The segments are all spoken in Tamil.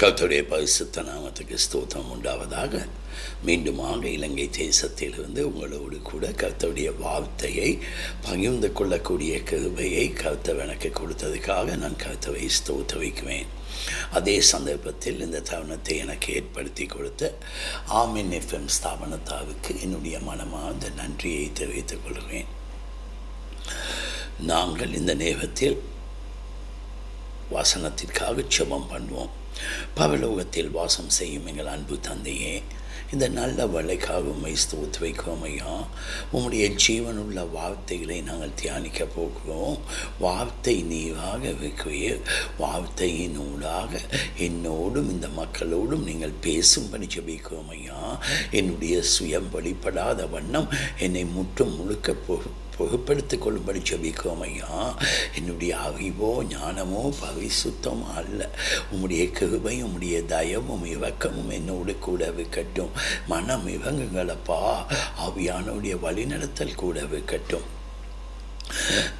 கத்துடைய பரிசுத்த நாமத்துக்கு ஸ்தோத்திரம் உண்டாவதாக. மீண்டுமாக இலங்கை தேசத்திலிருந்து உங்களோடு கூட கர்த்தருடைய வார்த்தையை பகிர்ந்து கொள்ளக்கூடிய கிருபையை கர்த்தர் எனக்கு கொடுத்ததுக்காக நான் கருத்தவை ஸ்தோத்த வைக்குவேன் அதே சந்தர்ப்பத்தில் இந்த தருணத்தை எனக்கு ஏற்படுத்தி கொடுத்த ஆமின் எஃப்எம் ஸ்தாபனத்தாவுக்கு என்னுடைய மனமார்ந்த நன்றியை தெரிவித்துக் கொள்கிறேன். நாங்கள் இந்த நேரத்தில் வசனத்திற்காக செபம் பண்ணுவோம். பவலோகத்தில் வாசம் செய்யும் எங்கள் அன்பு தந்தையே இந்த நல்ல வலைக்காக உண்மை ஸ்தோத்து வைக்கிறோம் ஐயா. உம்முடைய ஜீவனுள்ள வார்த்தைகளை நாங்கள் தியானிக்க போகிறோம். வார்த்தை நீராக வைக்கிறீர் வார்த்தையின் ஊடாக என்னோடும் இந்த மக்களோடும் நீங்கள் பேசும்படி ஜெபிக்கிறோம் ஐயா. என்னுடைய சுயம் வழிபடாத வண்ணம் என்னை முற்றும் முழுக்க போ புகப்படுத்திக் கொள்ளும்படி ஜபிக்கிறோம் ஐயா என்னுடைய அறிவோ ஞானமோ பரிசுத்தம் அல்ல. உம்முடைய கிருபை உம்முடைய தயமும் இவக்கமும் என்னோடு கூட இருக்கட்டும். மனம் இவங்குங்களப்பா ஆவியானுடைய வழிநடத்தல் கூட விற்கட்டும்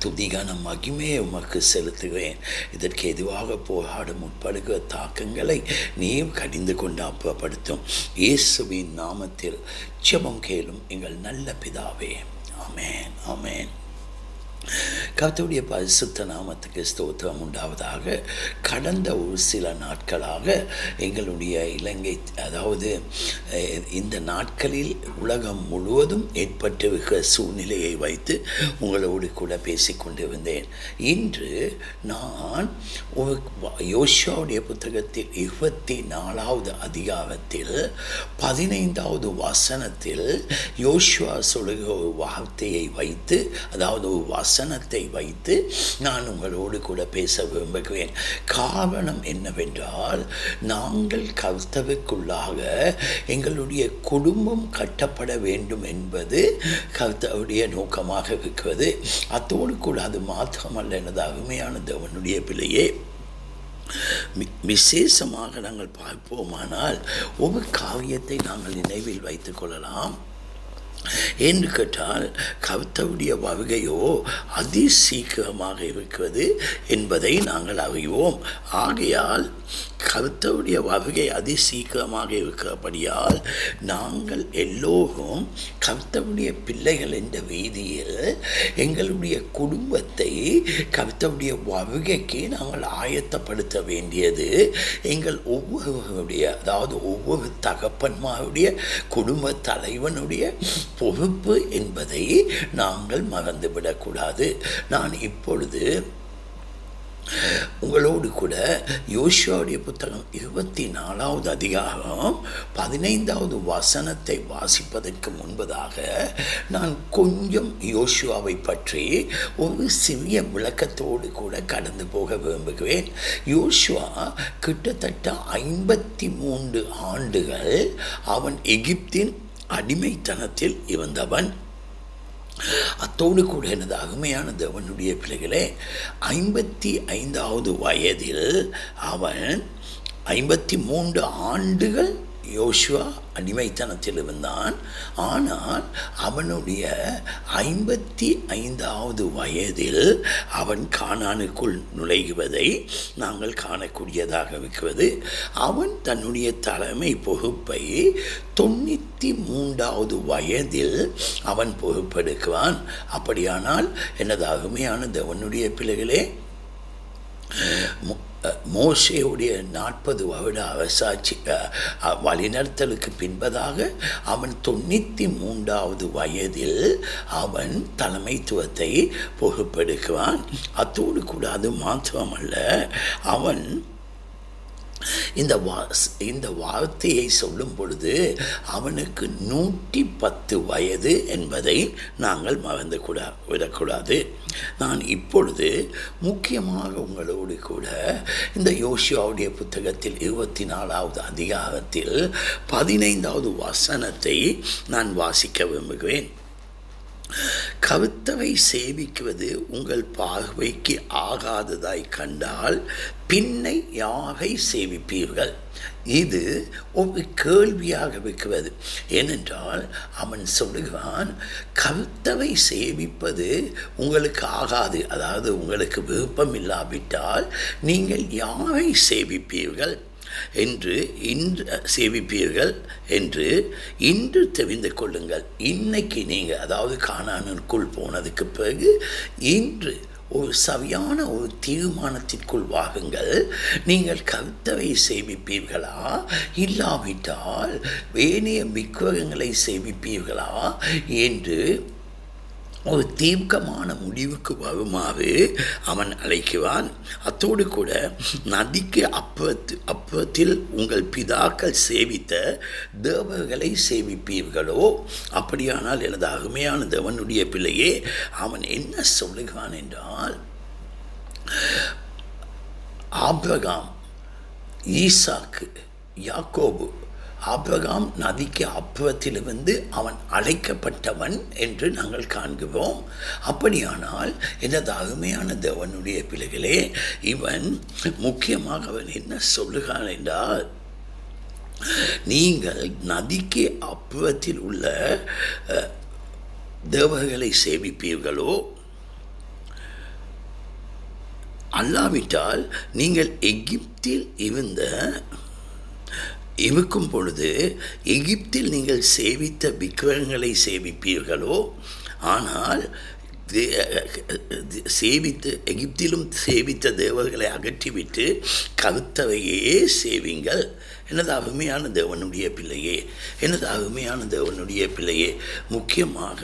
துதிகான மகிமையை உமக்கு செலுத்துகிறேன். இதற்கு எதுவாக போராடும் உட்படுகிற தாக்கங்களை நீயும் கடிந்து கொண்டு அப்புறப்படுத்தும். இயேசுவின் நாமத்தில் ஜெபம் கேளும் எங்கள் நல்ல பிதாவே. ஆமேன் ஆமேன் கர்த்தருடைய பரிசுத்த நாமத்துக்கு ஸ்தோத்திரம் உண்டாவதாக கடந்த ஒரு சில நாட்களாக எங்களுடைய இலங்கை அதாவது இந்த நாட்களில் உலகம் முழுவதும் ஏற்பட்டிருக்கிற சூழ்நிலையை வைத்து உங்களோடு கூட பேசிக்கொண்டிருந்தேன் இன்று நான் யோஷாவுடைய புத்தகத்தில் இருபத்தி நாலாவது அதிகாரத்தில் பதினைந்தாவது வசனத்தில் யோசுவா சொல்லுகிற ஒரு வார்த்தையை வைத்து அதாவது ஒரு வசனத்தை வைத்து நான் உங்களோடு கூட பேச விரும்புகிறேன். காரணம் என்னவென்றால் நாங்கள் கர்த்தவுக்குள்ளாக எங்களுடைய குடும்பம் கட்டப்பட வேண்டும் என்பது கர்த்தவுடைய நோக்கமாக இருக்கிறது. அத்தோடு கூட அது மாத்திரமல்ல எனது அருமையான தேவனுடைய பிள்ளையே மி- விசேஷமாக நாங்கள் பார்ப்போமானால் ஒரு காரியத்தை நாங்கள் நினைவில் வைத்துக் கொள்ளலாம். என்று கேட்டால் கவித்தவுடைய வருகையோ அதி சீக்கிரமாக இருக்கிறது என்பதை நாங்கள் அறிவோம். ஆகையால் கருத்தவுடைய வருகை அதி சீக்கிரமாக இருக்கிறபடியால் நாங்கள் எல்லோரும் கருத்தவுடைய பிள்ளைகள் என்ற ரீதியில் எங்களுடைய குடும்பத்தை கருத்தவுடைய வருகைக்கு நாங்கள் ஆயத்தப்படுத்த வேண்டியது. எங்கள் ஒவ்வொருவருடைய அதாவது ஒவ்வொரு தகப்பன்மாருடைய குடும்ப தலைவனுடைய பொறுப்பு என்பதை நாங்கள் மறந்துவிடக்கூடாது. நான் இப்பொழுது உங்களோடு கூட யோசியாவுடைய புத்தகம் இருபத்தி நாலாவது அதிகாரம் பதினைந்தாவது வசனத்தை வாசிப்பதற்கு முன்பதாக நான் கொஞ்சம் யோசுவாவை பற்றி ஒரு சிறிய விளக்கத்தோடு கூட கடந்து போக விரும்புகிறேன். யோசுவா கிட்டத்தட்ட ஐம்பத்தி மூன்று ஆண்டுகள் அவன் எகிப்தின் அடிமைத்தனத்தில் இருந்தவன் அத்தோடு கூட எனது அருமையான தேவனுடைய பிள்ளைகளே ஐம்பத்தி ஐந்தாவது வயதில் அவன் ஐம்பத்தி மூன்று ஆண்டுகள் யோசுவா அடிமைத்தனத்தில் இருந்தான். ஆனால் அவனுடைய ஐம்பத்தி ஐந்தாவது வயதில் அவன் காணானுக்குள் நுழைவதை நாங்கள் காணக்கூடியதாக இருக்கிறது. அவன் தன்னுடைய தலைமை பொகுப்பை தொண்ணூற்றி மூன்றாவது வயதில் அவன் பொறுப்பெடுக்குவான் அப்படியானால் எனது அருமையான தேவனுடைய பிள்ளைகளே மோசையுடைய நாற்பது வருட அரசாட்சி வழிநடத்தலுக்கு பின்பதாக அவன் தொண்ணூற்றி மூன்றாவது வயதில் அவன் தலைமைத்துவத்தை பொறுப்பெடுக்குவான் அத்தோடு கூட அது மாத்திரமல்ல அவன் இந்த வா இந்த வார்த்தையை சொல்லும் பொழுது அவனுக்கு நூற்றி பத்து வயது என்பதை நாங்கள் மறந்து கூட விடக்கூடாது. நான் இப்பொழுது முக்கியமாக உங்களோடு கூட இந்த யோசியாவுடைய புத்தகத்தில் இருபத்தி நாலாவது அதிகாரத்தில் பதினைந்தாவது வசனத்தை நான் வாசிக்க விரும்புகிறேன். கருத்தவை சேவிக்குவது உங்கள் பார்வைக்கு ஆகாததாய் கண்டால் பின்னை யாரை சேவிப்பீர்கள் இது ஒரு கேள்வியாக இருக்கிறது. ஏனென்றால் அவன் சொல்லுகிறான் கருத்தவை சேவிப்பது உங்களுக்கு ஆகாது அதாவது உங்களுக்கு விருப்பம் இல்லாவிட்டால் நீங்கள் யாரை சேவிப்பீர்கள் என்று இன்று சேவிப்பீர்கள் என்று இன்று தெரிந்து கொள்ளுங்கள். இன்னைக்கு நீங்கள் அதாவது காணானுக்குள் போனதுக்கு பிறகு இன்று ஒரு சரியான ஒரு தீர்மானத்திற்குள் வாகுங்கள் நீங்கள் கருத்தவை சேமிப்பீர்களா இல்லாவிட்டால் வேணிய விக்கிரகங்களை சேமிப்பீர்களா என்று ஒரு தீர்க்கமான முடிவுக்கு வருமாறு அவன் அழைக்கிறான். அத்தோடு கூட நதிக்கு அப்பத்து அப்பத்தில் உங்கள் பிதாக்கள் சேவித்த தேவர்களை சேவிப்பீர்களோ? அப்படியானால் எனது அருமையான தேவனுடைய பிள்ளையே அவன் என்ன சொல்லுகிறான் என்றால் ஆப்ரகாம் ஈசாக்கு யாக்கோபு ஆப்ரகாம் நதிக்கு அப்புறத்திலிருந்து அவன் அழைக்கப்பட்டவன் என்று நாங்கள் காண்கிறோம். அப்படியானால் எனது அருமையான தேவனுடைய பிள்ளைகளே இவன் முக்கியமாக அவன் என்ன சொல்லுகிறான் என்றால் நீங்கள் நதிக்கு அப்புறத்தில் உள்ள தேவர்களை சேவிப்பீர்களோ அல்லாவிட்டால் நீங்கள் எகிப்தில் இருந்த இருக்கும் பொழுது எகிப்தில் நீங்கள் சேவித்த விக்கிரகங்களை சேவிப்பீர்களோ? ஆனால் சேவித்து எகிப்திலும் சேவித்த தேவர்களை அகற்றிவிட்டு கருத்தவையே சேவிங்கள். எனது அருமையான தேவனுடைய பிள்ளையே? எனது அருமையான தேவனுடைய பிள்ளையே? முக்கியமாக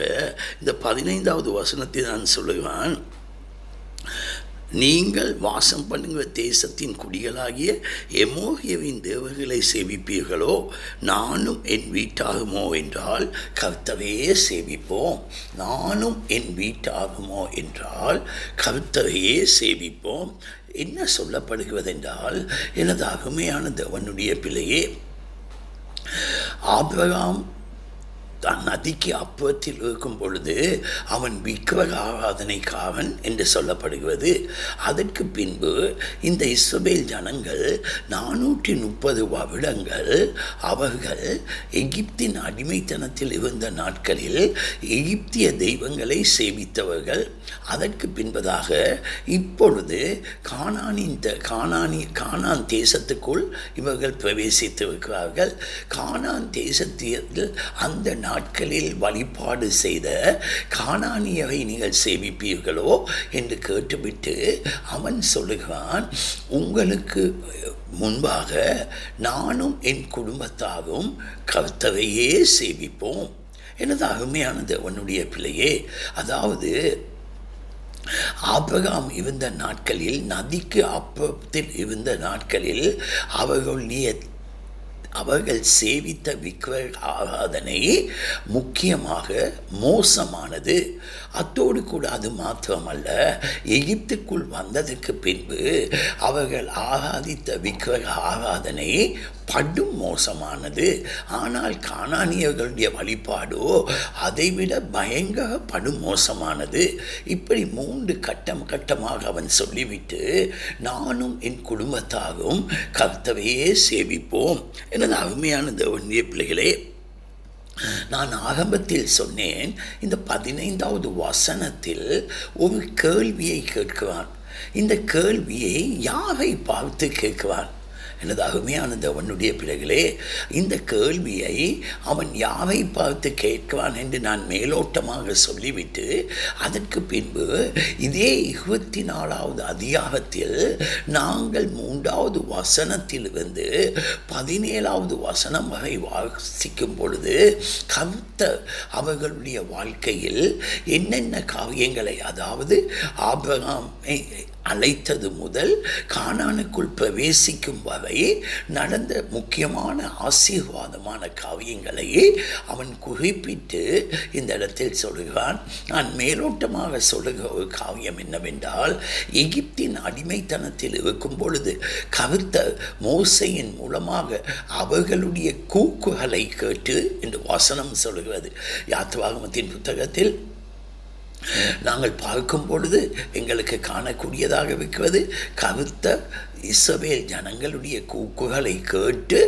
இந்த பதினைந்தாவது வசனத்தை நான் சொல்லுவான் நீங்கள் வாசம் பண்ணுகிற தேசத்தின் குடிகளாகிய எமோகியவின் தேவர்களை சேவிப்பீர்களோ? நானும் என் வீட்டாகுமோ என்றால் கர்த்தரையே சேவிப்போம். நானும் என் வீட்டாகுமோ என்றால் கர்த்தரையே சேவிப்போம். என்ன சொல்லப்படுகிறதென்றால் எனது அருமையான தேவனுடைய பிள்ளையே ஆபிரகாம் தான் நதிக்கு அப்புறத்தில் இருக்கும் பொழுது அவன் விக்கிரக ஆராதனைக்காரன் என்று சொல்லப்படுகிறது. அதற்கு பின்பு இந்த இஸ்ரபேல் ஜனங்கள் நானூற்றி முப்பது வருடங்கள் அவர்கள் எகிப்தின் அடிமைத்தனத்தில் இருந்த நாட்களில் எகிப்திய தெய்வங்களை சேவித்தவர்கள். அதற்கு பின்பதாக இப்பொழுது கானானின் த- கானானி கானான் தேசத்துக்குள் இவர்கள் பிரவேசித்திருக்கிறார்கள். கானான் தேசத்தில் அந்த நாட்களில் வழிபாடு செய்த கானானியரை நீங்கள் சேவிப்பீர்களோ என்று கேட்டுவிட்டு அவன் சொல்லுகிறான் உங்களுக்கு முன்பாக நானும் என் குடும்பத்தாரும் கர்த்தரையே சேவிப்போம் எனது அருமையானது அவனுடைய பிள்ளையே அதாவது ஆபகாம் இருந்த நாட்களில் நதிக்கு அப்பத்தில் இருந்த நாட்களில் அவர்களுடைய அவர்கள் சேவித்த விக்கிரக ஆராதனை முக்கியமாக மோசமானது. அத்தோடு கூட அது மாத்திரமல்ல எகிப்துக்குள் வந்ததற்கு பின்பு அவர்கள் ஆராதித்த விக்கிரக ஆராதனை படும் மோசமானது. ஆனால் காணானியர்களுடைய வழிபாடோ அதைவிட பயங்கர படும் மோசமானது. இப்படி மூன்று கட்டம் கட்டமாக அவன் சொல்லிவிட்டு நானும் என் குடும்பத்தாரும் கர்த்தவையே சேவிப்போம். எனது அருமையான தேவனுடைய பிள்ளைகளே நான் ஆரம்பத்தில் சொன்னேன் இந்த பதினைந்தாவது வசனத்தில் ஒரு கேள்வியை கேட்கிறான் இந்த கேள்வியை யாரை பார்த்து கேட்கிறான் எனது அருமையான தேவனுடைய பிள்ளைகளே இந்த கேள்வியை அவன் யாரை பார்த்து கேட்கிறான் என்று நான் மேலோட்டமாக சொல்லிவிட்டு அதற்கு பின்பு இதே இருபத்தி நாலாவது அதிகாரத்தில் நாங்கள் மூன்றாவது வசனத்திலிருந்து பதினேழாவது வசனம் வரை வாசிக்கும் பொழுது கருத்த அவர்களுடைய வாழ்க்கையில் என்னென்ன காரியங்களை அதாவது ஆபிரகாமை அழைத்தது முதல் கானானுக்குள் பிரவேசிக்கும் வரை நடந்த முக்கியமான ஆசீர்வாதமான காவியங்களை அவன் குறிப்பிட்டு இந்த இடத்தில் சொல்லுகிறான். நான் மேலோட்டமாக சொல்லுகிற ஒரு காவியம் என்னவென்றால் எகிப்தின் அடிமைத்தனத்தில் இருக்கும் பொழுது கவிர்த்த மோசையின் மூலமாக அவர்களுடைய கூக்குகளை கேட்டு என்று வசனம் சொல்லுகிறது. யாத்ராகமத்தின் புத்தகத்தில் நாங்கள் பார்க்கும் பொழுது எங்களுக்கு காணக்கூடியதாக இருக்கிறது. கருத்த இஸ்ரவேல் ஜனங்களுடைய கூக்குகளை கேட்டு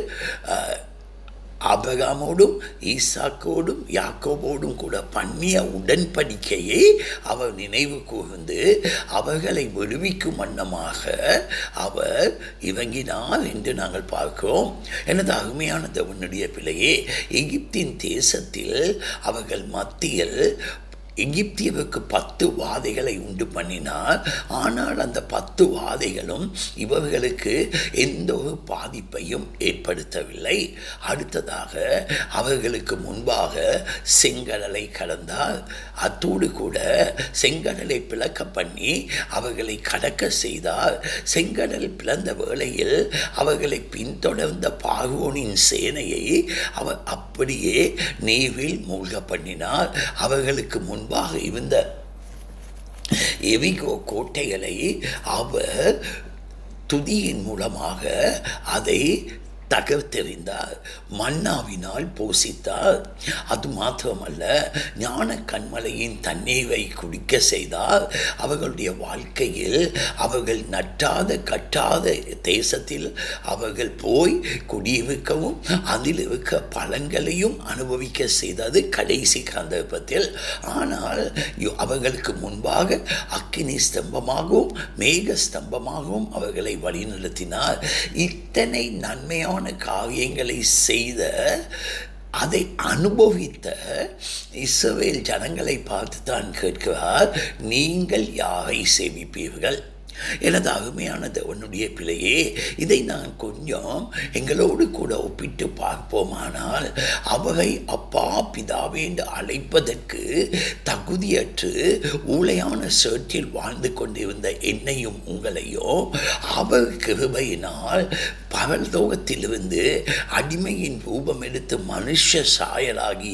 அபகாமோடும் ஆபகாமோடும் ஈசாக்கோடும் யாக்கோபோடும் கூட பண்ணிய உடன்படிக்கையை அவர் நினைவு கூர்ந்து அவர்களை விடுவிக்கும் வண்ணமாக அவர் இவங்கினார் என்று நாங்கள் பார்க்கிறோம். எனது அருமையான தேவனுடைய பிள்ளையே எகிப்தின் தேசத்தில் அவர்கள் மத்தியில் எகிப்தியவுக்கு பத்து வாதைகளை உண்டு பண்ணினார். ஆனால் அந்த பத்து வாதைகளும் இவர்களுக்கு எந்த ஒரு பாதிப்பையும் ஏற்படுத்தவில்லை. அடுத்ததாக அவர்களுக்கு முன்பாக செங்கடலை கடந்தார். அத்தோடு கூட செங்கடலை பிளக்க பண்ணி அவர்களை கடக்க செய்தார். செங்கடல் பிளந்த வேளையில் அவர்களை பின்தொடர்ந்த பாகோனின் சேனையை அவர் அப்படியே நீவில் மூழ்க பண்ணினார். அவர்களுக்கு முன் முன்பாக இருந்த எவிகோ கோட்டைகளை அவர் துதியின் மூலமாக அதை தகர்த்தெறிந்தார். மன்னாவினால் போசித்தார். அது மாத்திரமல்ல ஞான கண்மலையின் தண்ணீரை குடிக்க செய்தார். அவர்களுடைய வாழ்க்கையில் அவர்கள் நட்டாத கட்டாத தேசத்தில் அவர்கள் போய் குடியிருக்கவும் அதில் இருக்க பழங்களையும் அனுபவிக்க செய்தது கடைசி சந்தர்ப்பத்தில் ஆனால் அவர்களுக்கு முன்பாக அக்கினி ஸ்தம்பமாகவும் மேக ஸ்தம்பமாகவும் அவர்களை வழிநடத்தினார். இத்தனை நன்மையான உண்மையான காரியங்களை செய்த அதை அனுபவித்த இஸ்ரவேல் ஜனங்களை பார்த்து தான் கேட்கிறார் நீங்கள் யாரை சேமிப்பீர்கள்? எனது அருமையான தேவனுடைய பிள்ளையே இதை நான் கொஞ்சம் எங்களோடு கூட ஒப்பிட்டு பார்ப்போமானால் அவரை அப்பா பிதாவே என்று அழைப்பதற்கு தகுதியற்று ஊழையான சேற்றில் வாழ்ந்து கொண்டிருந்த என்னையும் உங்களையும் அவர் கிருபையினால் பகல்தோகத்திலிருந்து அடிமையின் ரூபம் எடுத்து மனுஷ சாயலாகி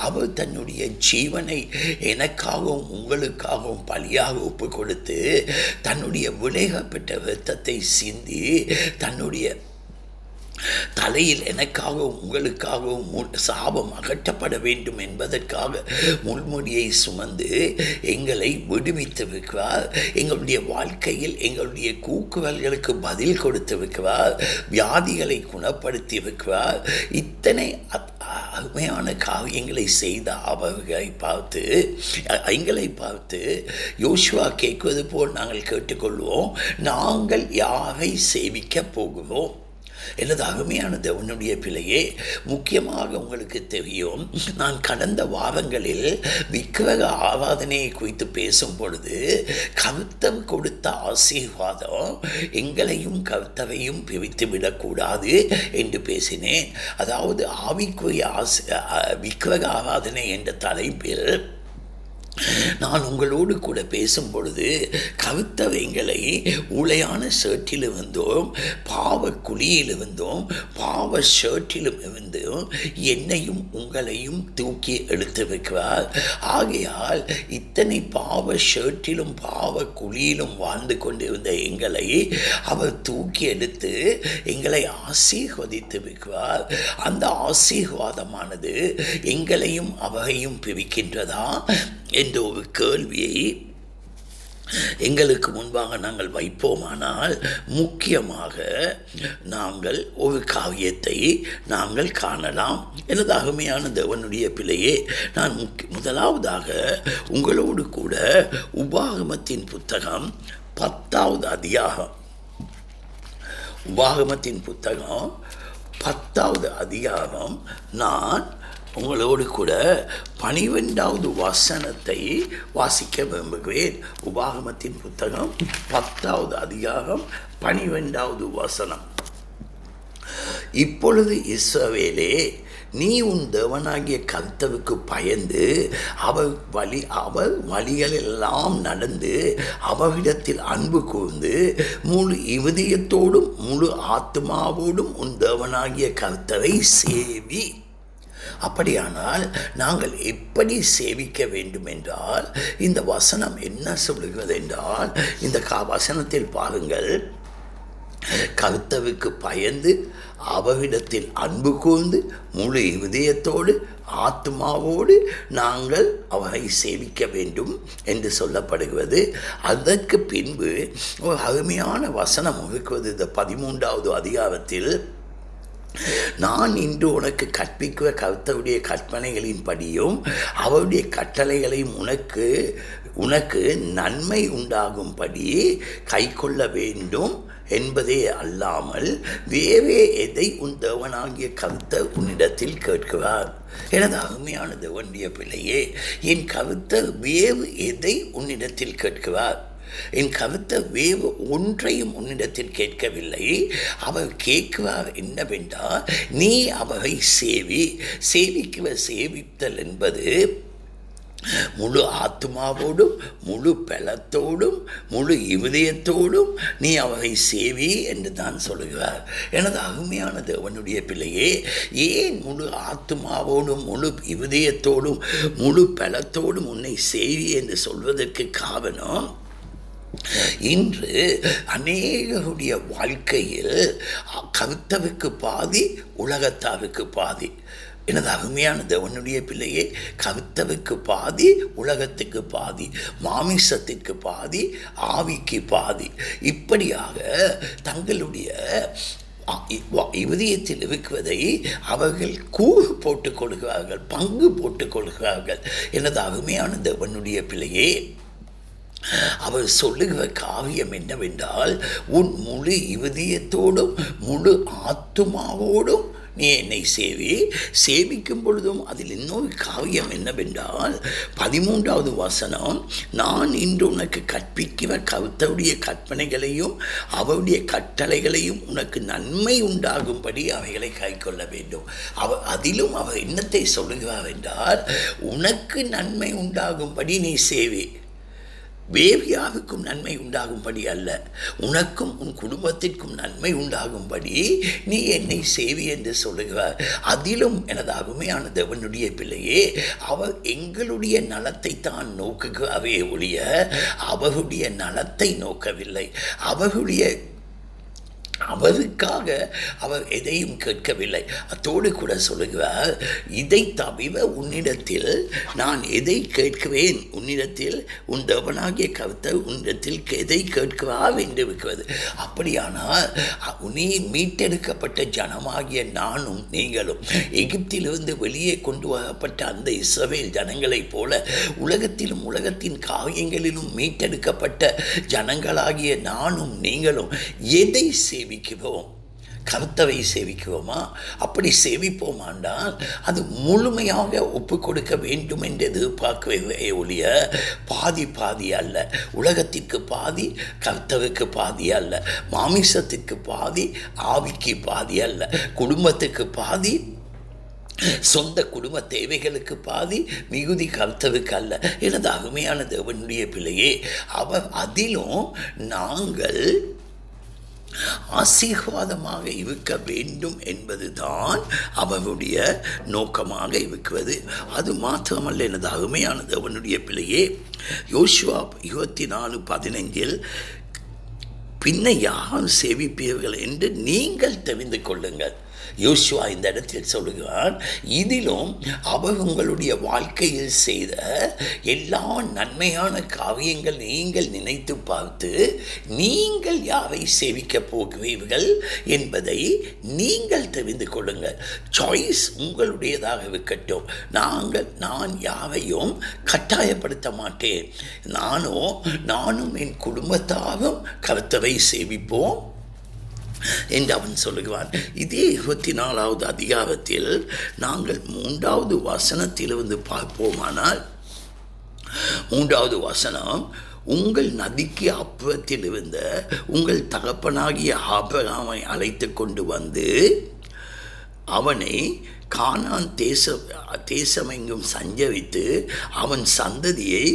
அவர் தன்னுடைய ஜீவனை எனக்காகவும் உங்களுக்காகவும் பலியாக ஒப்பு கொடுத்து தன்னுடைய விளையப்பட்ட இரத்தத்தை சிந்தி தன்னுடைய தலையில் எனக்காகவும் உங்களுக்காகவும் சாபம் அகற்றப்பட வேண்டும் என்பதற்காக முள்முடியை சுமந்து எங்களை விடுவித்து வைக்கிறார் எங்களுடைய வாழ்க்கையில் எங்களுடைய கூக்குரல்களுக்கு பதில் கொடுத்து வைக்கிறார் வியாதிகளை குணப்படுத்தி வைக்கிறார் இத்தனை அருமையான காரியங்களை செய்த அவர்களை பார்த்து எங்களை பார்த்து யோசுவா கேட்குவது போல் நாங்கள் கேட்டுக்கொள்வோம். நாங்கள் யாரை சேவிக்க போகிறோம்? எனது அருமையான தேவனுடைய பிள்ளையே முக்கியமாக உங்களுக்கு தெரியும் நான் கடந்த வாரங்களில் விக்கிரக ஆராதனையை குறித்து பேசும் பொழுது கருத்தர் கொடுத்த ஆசீர்வாதம் எங்களையும் கருத்தவையும் பிரித்து விடக்கூடாது என்று பேசினேன். அதாவது ஆவிக்குரிய ஆசி விக்கிரக ஆராதனை என்ற தலைப்பில் நான் உங்களோடு கூட பேசும் பொழுது கவித்தவைங்களை உளையான ஷர்ட்டில் இருந்தோம் பாவ குழியில் இருந்தோம் பாவ ஷர்ட்டிலும் இருந்தும் என்னையும் உங்களையும் தூக்கி எடுத்து வைக்கிறார். ஆகையால் இத்தனை பாவ ஷர்ட்டிலும் பாவ குழியிலும் வாழ்ந்து கொண்டிருந்த எங்களை அவர் தூக்கி எடுத்து எங்களை ஆசீர்வதித்து வைக்கிறார். அந்த ஆசீர்வாதமானது எங்களையும் அவரையும் பிரிக்கின்றதா? என்ற ஒரு கேள்வியை எங்களுக்கு முன்பாக நாங்கள் வைப்போமானால் முக்கியமாக நாங்கள் ஒரு காவியத்தை நாங்கள் காணலாம். எனது அகமையான தேவனுடைய பிள்ளையே நான் முக்கிய முதலாவதாக உங்களோடு கூட உபாகமத்தின் புத்தகம் பத்தாவது அதிகாரம் உபாகமத்தின் புத்தகம் பத்தாவது அதிகாரம் நான் உங்களோடு கூட பனிரெண்டாவது வசனத்தை வாசிக்க விரும்புகிறேன். உபாகமத்தின் புத்தகம் பத்தாவது அதிகாரம் பனிரெண்டாவது வசனம். இப்பொழுது இஸ்ரவேலே நீ உன் தேவனாகிய கர்த்தவுக்கு பயந்து அவர் வழி அவர் வழிகளெல்லாம் நடந்து அவரிடத்தில் அன்பு கூர்ந்து முழு இருதயத்தோடும் முழு ஆத்மாவோடும் உன் தேவனாகிய கர்த்தரை சேவி. அப்படியானால் நாங்கள் எப்படி சேவிக்க வேண்டும் என்றால் இந்த வசனம் என்ன சொல்லுகிறது என்றால் இந்த கா வசனத்தில் பாருங்கள். கருத்தவுக்கு பயந்து அவரிடத்தில் அன்பு கூர்ந்து முழு இதயத்தோடு ஆத்மாவோடு நாங்கள் அவரை சேவிக்க வேண்டும் என்று சொல்லப்படுகிறது. அதற்கு பின்பு ஒரு அருமையான வசனம் இருக்கிறது இந்த பதிமூன்றாவது அதிகாரத்தில் நான் இன்று உனக்கு கற்பிக்கிற கர்த்தருடைய கற்பனைகளின்படியும் அவருடைய கட்டளைகளையும் உனக்கு உனக்கு நன்மை உண்டாகும்படி கை கொள்ள வேண்டும் என்பதே அல்லாமல் வேறே எதை உன் தேவனாகிய கருத்தர் உன்னிடத்தில் கேட்கிறார்? எனது அருமையான தேவனுடைய பிள்ளையே என் கருத்தர் வேறு எதை உன்னிடத்தில் கேட்கிறார்? என் கவித்த வேவு ஒன்றையும் உன்னிடத்தில் கேட்கவில்லை. அவர் கேட்கிறார் என்னவென்றால் நீ அவரை சேவி சேவிக்குவ சேவித்தல் என்பது முழு ஆத்மாவோடும் முழு பலத்தோடும் முழு இருதயத்தோடும் நீ அவரை சேவி என்று தான் சொல்லுகிறார். எனது அருமையான தேவனுடைய பிள்ளையே ஏன் முழு ஆத்மாவோடும் முழு இருதயத்தோடும் முழு பலத்தோடும் உன்னை சேவி என்று சொல்வதற்கு காரணம்? இன்று அநேகருடைய வாழ்க்கையில் கவித்தவுக்கு பாதி உலகத்தாவுக்கு பாதி. எனது அருமையான தேவனுடைய பிள்ளையே கவித்தவுக்கு பாதி உலகத்துக்கு பாதி மாமிசத்திற்கு பாதி ஆவிக்கு பாதி. இப்படியாக தங்களுடைய இதயத்தில் இருக்குவதை அவர்கள் கூறு போட்டுக் கொள்கிறார்கள் பங்கு போட்டுக் கொள்கிறார்கள். எனது அருமையான தேவனுடைய பிள்ளையே அவர் சொல்லுகிற காவியம் என்னவென்றால் உன் முழு இருதயத்தோடும் முழு ஆத்துமாவோடும் நீ என்னை சேவி. சேவிக்கும் பொழுதும் அதில் இன்னொரு காவியம் என்னவென்றால் பதிமூன்றாவது வசனம் நான் இன்று உனக்கு கற்பிக்கிற கருத்தருடைய கற்பனைகளையும் அவருடைய கட்டளைகளையும் உனக்கு நன்மை உண்டாகும்படி அவைகளை கைக்கொள்ள வேண்டும். அவ அதிலும் அவர் என்னத்தை சொல்லுகிறார் என்றால் உனக்கு நன்மை உண்டாகும்படி நீ சேவி. வேவியாவுக்கும் நன்மை உண்டாகும்படி அல்ல. உனக்கும் உன் குடும்பத்திற்கும் நன்மை உண்டாகும்படி நீ என்னை சேவி என்று சொல்லுகிறார். அதிலும் எனது அருமையான தேவனுடைய பிள்ளையே அவர் எங்களுடைய நலத்தை தான் நோக்குகிறாவே ஒழிய அவருடைய நலத்தை நோக்கவில்லை. அவருடைய அவருக்காக அவர் எதையும் கேட்கவில்லை. அத்தோடு கூட சொல்லுகிறார் இதை தவிர உன்னிடத்தில் நான் எதை கேட்குவேன்? உன்னிடத்தில் உன் தேவனாகிய கருத்தை உன்னிடத்தில் எதை கேட்கிறார்? என்று இருக்கிறது. அப்படியானால் நீ மீட்டெடுக்கப்பட்ட ஜனமாகிய நானும் நீங்களும் எகிப்திலிருந்து வெளியே கொண்டு வரப்பட்ட அந்த இஸ்ரவேல் ஜனங்களைப் போல உலகத்திலும் உலகத்தின் காரியங்களிலும் மீட்டெடுக்கப்பட்ட ஜனங்களாகிய நானும் நீங்களும் எதை செய் சேவிக்கிறோம் கருத்தவை சேவிக்கிறோமா அப்படி சேவிப்போமாண்டால் அது முழுமையாக ஒப்பு கொடுக்க வேண்டும் என்று எதிர்பார்க்கவே ஒழிய பாதி பாதி அல்ல. உலகத்திற்கு பாதி கர்த்தவுக்கு பாதி அல்ல. மாமிசத்துக்கு பாதி ஆவிக்கு பாதி அல்ல. குடும்பத்துக்கு பாதி சொந்த குடும்ப தேவைகளுக்கு பாதி மிகுதி கருத்தவுக்கு அல்ல. எனது அருமையான தேவனுடைய பிள்ளையே அவர் அதிலும் நாங்கள் ஆசீர்வாதமாக இருக்க வேண்டும் என்பதுதான் அவனுடைய நோக்கமாக இருக்கிறது. அது மாத்திரமல்ல எனது அருமையானது அவனுடைய பிள்ளையே யோசுவா இருபத்தி நாலு பதினைஞ்சில் பின்ன யார் சேவிப்பீர்கள்? என்று நீங்கள் தெரிந்து கொள்ளுங்கள். யோசுவா இந்த இடத்தில் சொல்லுகிறான் இதிலும் அவர் உங்களுடைய வாழ்க்கையில் செய்த எல்லா நன்மையான காரியங்கள் நீங்கள் நினைத்து பார்த்து நீங்கள் யாரை சேவிக்க போகிறீர்கள் என்பதை நீங்கள் தெரிந்து கொள்ளுங்கள். சாய்ஸ் உங்களுடையதாக இருக்கட்டும். நாங்கள் நான் யாரையும் கட்டாயப்படுத்த மாட்டேன். நானோ நானும் என் குடும்பத்தாரும் கருத்தவை சேவிப்போம். என்று அவன் சொல்லுகிறான். இதே இருபத்தி நாலாவது அதிகாரத்தில் நாங்கள் மூன்றாவது வசனத்திலிருந்து பார்ப்போமானால் மூன்றாவது வசனம் உங்கள் நதிக்கு அப்புறத்தில் இருந்த உங்கள் தகப்பனாகிய ஆபராமை அழைத்து கொண்டு வந்து அவனை கானான் தேச தேசமெங்கும் சஞ்சரித்து அவன் சந்ததியை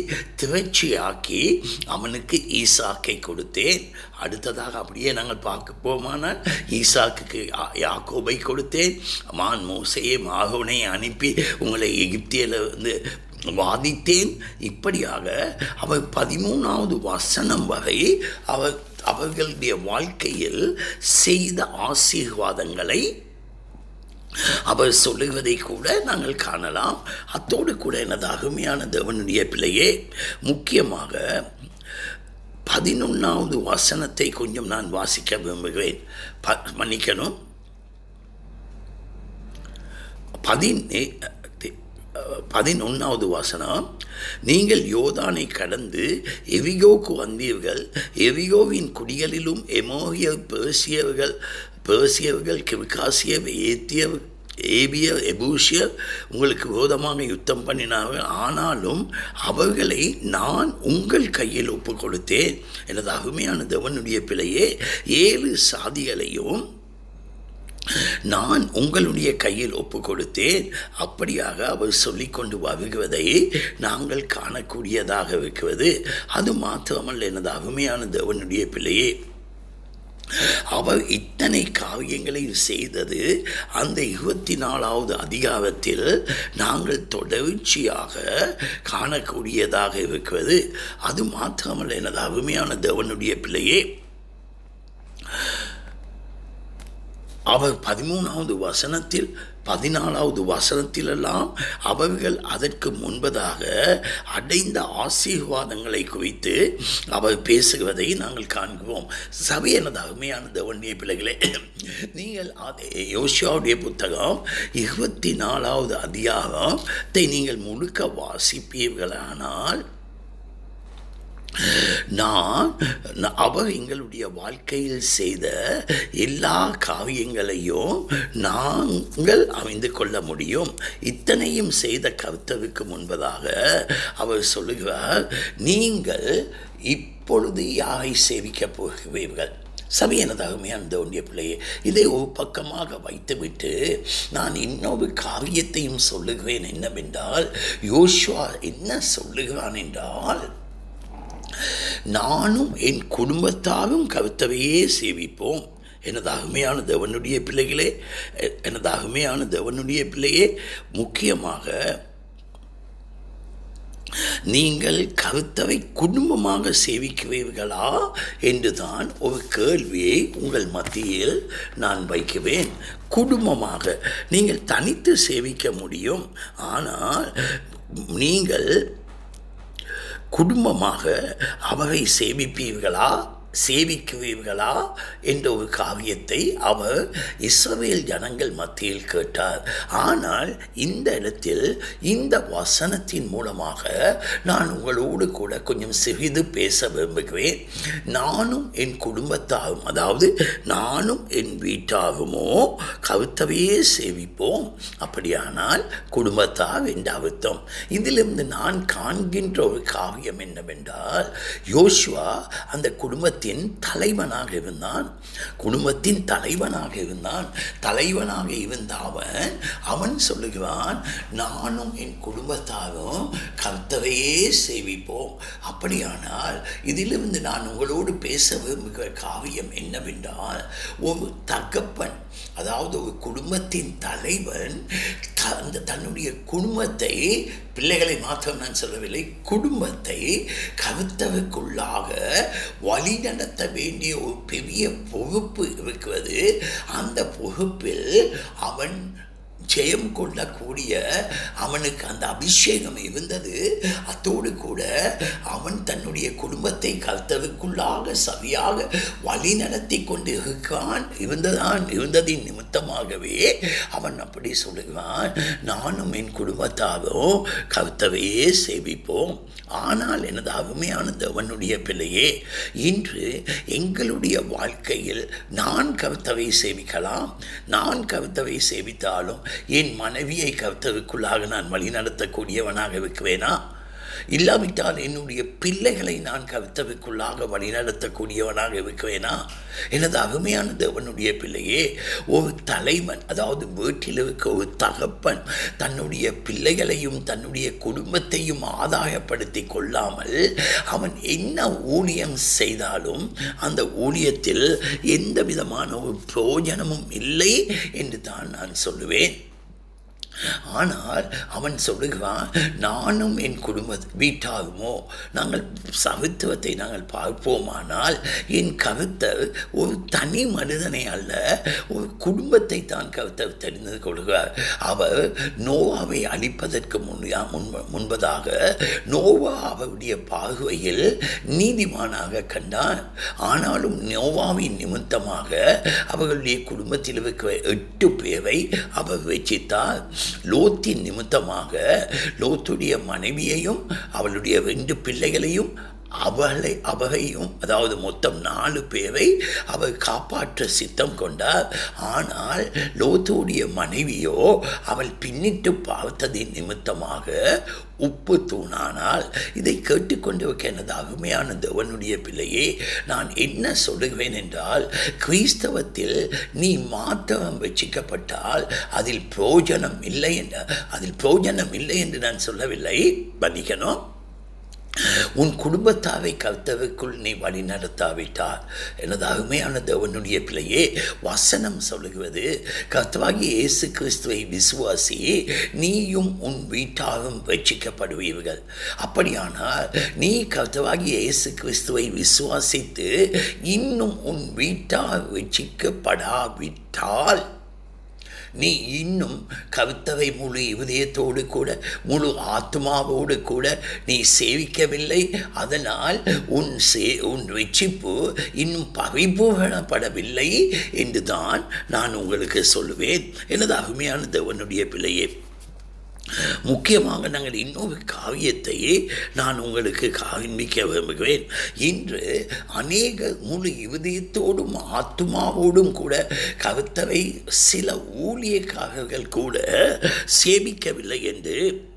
திரட்சியாக்கி அவனுக்கு ஈசாக்கை கொடுத்தேன். அடுத்ததாக அப்படியே நாங்கள் பார்க்க போமானால் ஈசாக்கு யாக்கோபை கொடுத்தேன். மான் மோசையை மாகவனை அனுப்பி உங்களை எகிப்தியில் வந்து வாதித்தேன். இப்படியாக அவர் பதிமூணாவது வசனம் வரை அவர் அவர்களுடைய வாழ்க்கையில் செய்த ஆசீர்வாதங்களை அவர் சொல்லுவதை கூட நாங்கள் காணலாம். அத்தோடு கூட எனது அருமையான தேவனுடைய பிள்ளையே முக்கியமாக பதினொன்றாவது வசனத்தை கொஞ்சம் நான் வாசிக்க விரும்புகிறேன். ப மன்னிக்கணும். பதினே பதினொன்றாவது வாசனம் நீங்கள் யோதானை கடந்து எவிகோக்கு வந்தீர்கள். எவிகோவின் குடிகளிலும் எமோகிய பேசியவர்கள் பேசியவர்கள் கிவிகாசியர் ஏத்தியர் ஏபிய எபூஷியர் உங்களுக்கு விரோதமாக யுத்தம் பண்ணினார்கள். ஆனாலும் அவர்களை நான் உங்கள் கையில் ஒப்பு கொடுத்தேன் எனது அருமையான தேவனுடைய பிள்ளையே ஏழு சாதிகளையும் நான் உங்களுடைய கையில் ஒப்பு கொடுத்தேன் அப்படியாக அவர் சொல்லி கொண்டு வருவதை நாங்கள் காணக்கூடியதாக இருக்கிறது. அது மாத்திரமல்ல எனது அருமையான தேவனுடைய பிள்ளையே. அவர் இத்தனை காரியங்களை செய்தது அந்த இருபத்தி நாலாவது அதிகாரத்தில் நாங்கள் தொடர்ச்சியாக காணக்கூடியதாக இருக்கிறது. அது மாத்திரமல்ல எனது அருமையான தேவனுடைய பிள்ளையே அவர் பதிமூணாவது வசனத்தில் பதினாலாவது வசனத்திலெல்லாம் அவர்கள் அதற்கு முன்பதாக அடைந்த ஆசீர்வாதங்களை குறித்து அவர் பேசுவதை நாங்கள் காண்கிறோம். சபை எனது அருமையான தவண்டிய பிள்ளைகளே நீங்கள் அதே யோசியாவுடைய புத்தகம் இருபத்தி நாலாவது அதிகாரத்தை நீங்கள் முழுக்க வாசிப்பீர்களானால் நான் அவர் எங்களுடைய வாழ்க்கையில் செய்த எல்லா காவியங்களையும் நாங்கள் அமைந்து கொள்ள முடியும். இத்தனையும் செய்த கருத்தருக்கு முன்பதாக அவர் சொல்லுகிறார் நீங்கள் இப்பொழுது யாரை சேவிக்கப் போகிறீர்கள். சபை எனது அந்த தோண்டிய பிள்ளையே இதை ஒரு பக்கமாக வைத்துவிட்டு நான் இன்னொரு காரியத்தையும் சொல்லுகிறேன் என்னவென்றால் யோசுவா என்ன சொல்லுகிறான் என்றால் நானும் என் குடும்பத்தாரும் கருத்தவையே சேவிப்போம். எனது அருமையான தேவனுடைய பிள்ளைகளே எனது அருமையான தேவனுடைய பிள்ளையே முக்கியமாக நீங்கள் கருத்தவை குடும்பமாக சேவிக்கிறீர்களா என்றுதான் ஒரு கேள்வியை உங்கள் மத்தியில் நான் வைக்குவேன் குடும்பமாக நீங்கள் தனித்து சேவிக்க முடியும். ஆனால் நீங்கள் குடும்பமாக அவரை சேமிப்பீர்களா? சேவிக்குவீர்களா? என்ற ஒரு காவியத்தை அவர் இஸ்ரவேல் ஜனங்கள் மத்தியில் கேட்டார். ஆனால் இந்த இடத்தில் இந்த வசனத்தின் மூலமாக நான் உங்களோடு கூட கொஞ்சம் சிறிது பேச விரும்புகிறேன். நானும் என் குடும்பத்தாகும் அதாவது நானும் என் வீட்டாகுமோ கவித்தவையே சேவிப்போம். அப்படியானால் குடும்பத்தார் என்ற அர்த்தம். இதிலிருந்து நான் காண்கின்ற ஒரு காவியம் என்னவென்றால் யோசுவா அந்த குடும்பத்தை குடும்பத்தின் தலைவனாக இருந்தான். குடும்பத்தின் தலைவனாக இருந்தான். தலைவனாக இருந்த அவன் அவன் சொல்லுகிறான் நானும் என் குடும்பத்தாரும் கர்த்தரையே சேவிப்போம். அப்படியானால் இதிலிருந்து நான் உங்களோடு பேச விரும்புகிற காவியம் என்னவென்றால் ஒரு தகப்பன் அதாவது ஒரு குடும்பத்தின் தலைவன் அந்த தன்னுடைய குடும்பத்தை பிள்ளைகளை மாத்திரம் நான் சொல்லவில்லை குடும்பத்தை கருத்தவுக்குள்ளாக வழி நடத்த வேண்டிய ஒரு பெரிய பொறுப்பு இருக்கிறது. அந்த பொறுப்பில் அவன் ஜெயம் கொள்ளக்கூடிய அவனுக்கு அந்த அபிஷேகம் இருந்தது. அத்தோடு கூட அவன் தன்னுடைய குடும்பத்தை கர்த்தருக்குள்ளாக சரியாக வழி நடத்தி கொண்டு இருக்கான். இருந்ததான் இருந்ததின் நிமித்தமாகவே அவன் அப்படி சொல்லுகிறான். நானும் என் குடும்பத்தாகவும் கர்த்தவையே சேவிப்போம். ஆனால் எனது அருமையான தேவனுடைய பிள்ளையே இன்று எங்களுடைய வாழ்க்கையில் நான் கருத்தவை சேவிக்கலாம். நான் கருத்தவை சேவித்தாலும் என் மனைவியை கர்த்தருக்குள்ளாக நான் வழிநடத்தக்கூடியவனாக இருக்குவேனா இல்லாவிட்டால் என்னுடைய பிள்ளைகளை நான் கவித்தவைக்குள்ளாக வழிநடத்தக்கூடியவனாக இருக்கிறேனா எனது அருமையான தேவனுடைய பிள்ளையே ஒரு தலைவன் அதாவது வீட்டில் இருக்க ஒரு தகப்பன் தன்னுடைய பிள்ளைகளையும் தன்னுடைய குடும்பத்தையும் ஆதாயப்படுத்தி கொள்ளாமல் அவன் என்ன ஊழியம் செய்தாலும் அந்த ஊழியத்தில் எந்த விதமான ஒரு பிரயோஜனமும் இல்லை என்று தான் நான் சொல்லுவேன். ஆனால் அவன் சொல்லுகிறான் நானும் என் குடும்ப வீட்டாகுமோ? நாங்கள் சவித்துவத்தை நாங்கள் பார்ப்போமானால் என் கருத்தர் ஒரு தனி மனிதனை அல்ல ஒரு குடும்பத்தை தான் கருத்தர் தெரிந்து கொள்கிறார். அவர் நோவாவை அழிப்பதற்கு முன்னா முன் முன்பதாக நோவா அவருடைய பார்வையில் நீதிமானாக கண்டான் ஆனாலும் நோவாவின் நிமித்தமாக அவர்களுடைய குடும்பத்தில் இருக்கிற எட்டு பேரை அவர் வச்சித்தார் லோத்தின் நிமித்தமாக லோத்துடைய மனைவியையும் அவளுடைய ரெண்டு பிள்ளைகளையும் அவளை அவகையும் அதாவது மொத்தம் நாலு பேரை அவர் காப்பாற்ற சித்தம் கொண்டார். ஆனால் லோத்துடைய மனைவியோ அவள் பின்னிட்டு பார்த்ததின் நிமித்தமாக உப்பு தூணானால் இதை கேட்டுக்கொண்டிருக்க எனது அருமையான தேவனுடைய பிள்ளையே நான் என்ன சொல்லுவேன் என்றால் கிறிஸ்தவத்தில் நீ மாத்திரம் வச்சிக்கப்பட்டால் அதில் பிரயோஜனம் இல்லை என்று அதில் பிரயோஜனம் இல்லை என்று நான் சொல்லவில்லை. மன்னிக்கணும். உன் குடும்பத்தாவை கர்த்தருக்குள் நீ வழி நடத்தாவிட்டார் எனது அருமையான தேவனுடைய பிள்ளையே வசனம் சொல்லுகிறது. கர்த்தவாகி இயேசு கிறிஸ்துவை விசுவாசி நீயும் உன் வீட்டாரும் ரட்சிக்கப்படுவீர்கள். அப்படியானால் நீ கர்த்தவாகி இயேசு கிறிஸ்துவை விசுவாசித்து இன்னும் உன் வீட்டார் ரட்சிக்கப்படாவிட்டால். நீ இன்னும் கவித்தவை முழு இதயத்தோடு கூட முழு ஆத்மாவோடு கூட நீ சேவிக்கவில்லை. அதனால் உன் சே உன் வெற்றிப்பு இன்னும் பறிபோகப்படவில்லை என்று தான் நான் உங்களுக்கு சொல்லுவேன். எனது அருமையான தேவனுடைய பிள்ளையே முக்கியமாக நாங்கள் இன்னொரு காவியத்தை நான் உங்களுக்கு காண்பிக்க விரும்புகிறேன். இன்று அநேக முழு இருதயத்தோடும் ஆத்மாவோடும் கூட கருத்தவை சில ஊழியக்காரர்கள் கூட சேமிக்கவில்லை என்று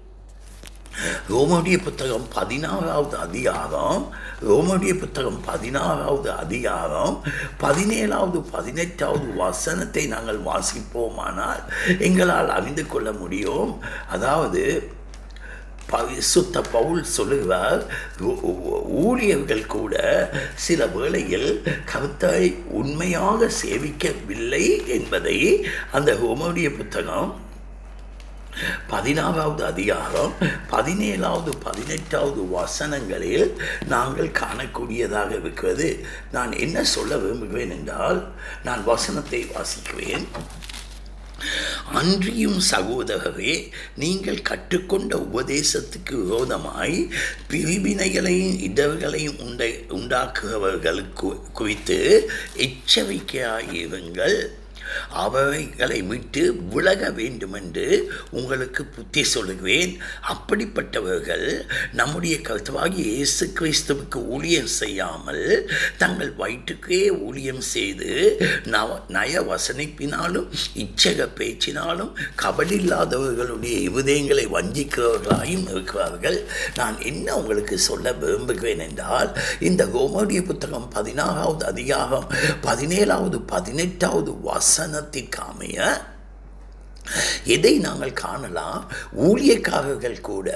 ரோமடிய புத்தகம் பதினாறாவது அதிகாரம் ரோமடிய புத்தகம் பதினாறாவது அதிகாரம் பதினேழாவது பதினெட்டாவது வசனத்தை நாங்கள் வாசிப்போமானால் எங்களால் அறிந்து கொள்ள முடியும். அதாவது பரிசுத்த பவுல் சொல்லுகிறார் ஊழியர்கள் கூட சில வேளையில் கருத்தை உண்மையாக சேவிக்கவில்லை என்பதை அந்த ரோமனுடைய புத்தகம் பதினாறாவது அதிகாரம் பதினேழாவது பதினெட்டாவது வசனங்களில் நாங்கள் காணக்கூடியதாக இருக்கிறது. நான் என்ன சொல்ல விரும்புகிறேன் என்றால் நான் வசனத்தை வாசிக்கிறேன். அன்றியும் சகோதரரே நீங்கள் கற்றுக்கொண்ட உபதேசத்துக்கு விரோதமாய் பிரிவினைகளையும் இடர்களையும் உண்டை உண்டாக்குபவர்களுக்கு குறித்து எச்சரிக்கையாயிருங்கள். அவைகளை விட்டு விலக வேண்டுமென்று உங்களுக்கு புத்தி சொல்லுவேன். அப்படிப்பட்டவர்கள் நம்முடைய கருத்துவாகி இயேசு கிறிஸ்துவுக்கு ஊழியம் செய்யாமல் தங்கள் வயிற்றுக்கே ஊழியம் செய்து நவ நய வசனிப்பினாலும் இச்சக பேச்சினாலும் கபடில்லாதவர்களுடைய இருதயங்களை வஞ்சிக்கிறவர்களாயும் இருக்கிறார்கள். நான் என்ன உங்களுக்கு சொல்ல விரும்புகிறேன் என்றால் இந்த கோமோடிய புத்தகம் பதினாறாவது அதிகாரம் பதினேழாவது பதினெட்டாவது வச வசனத்திற்கு அமைய எதை நாங்கள் காணலாம்? ஊழியக்காரர்கள் கூட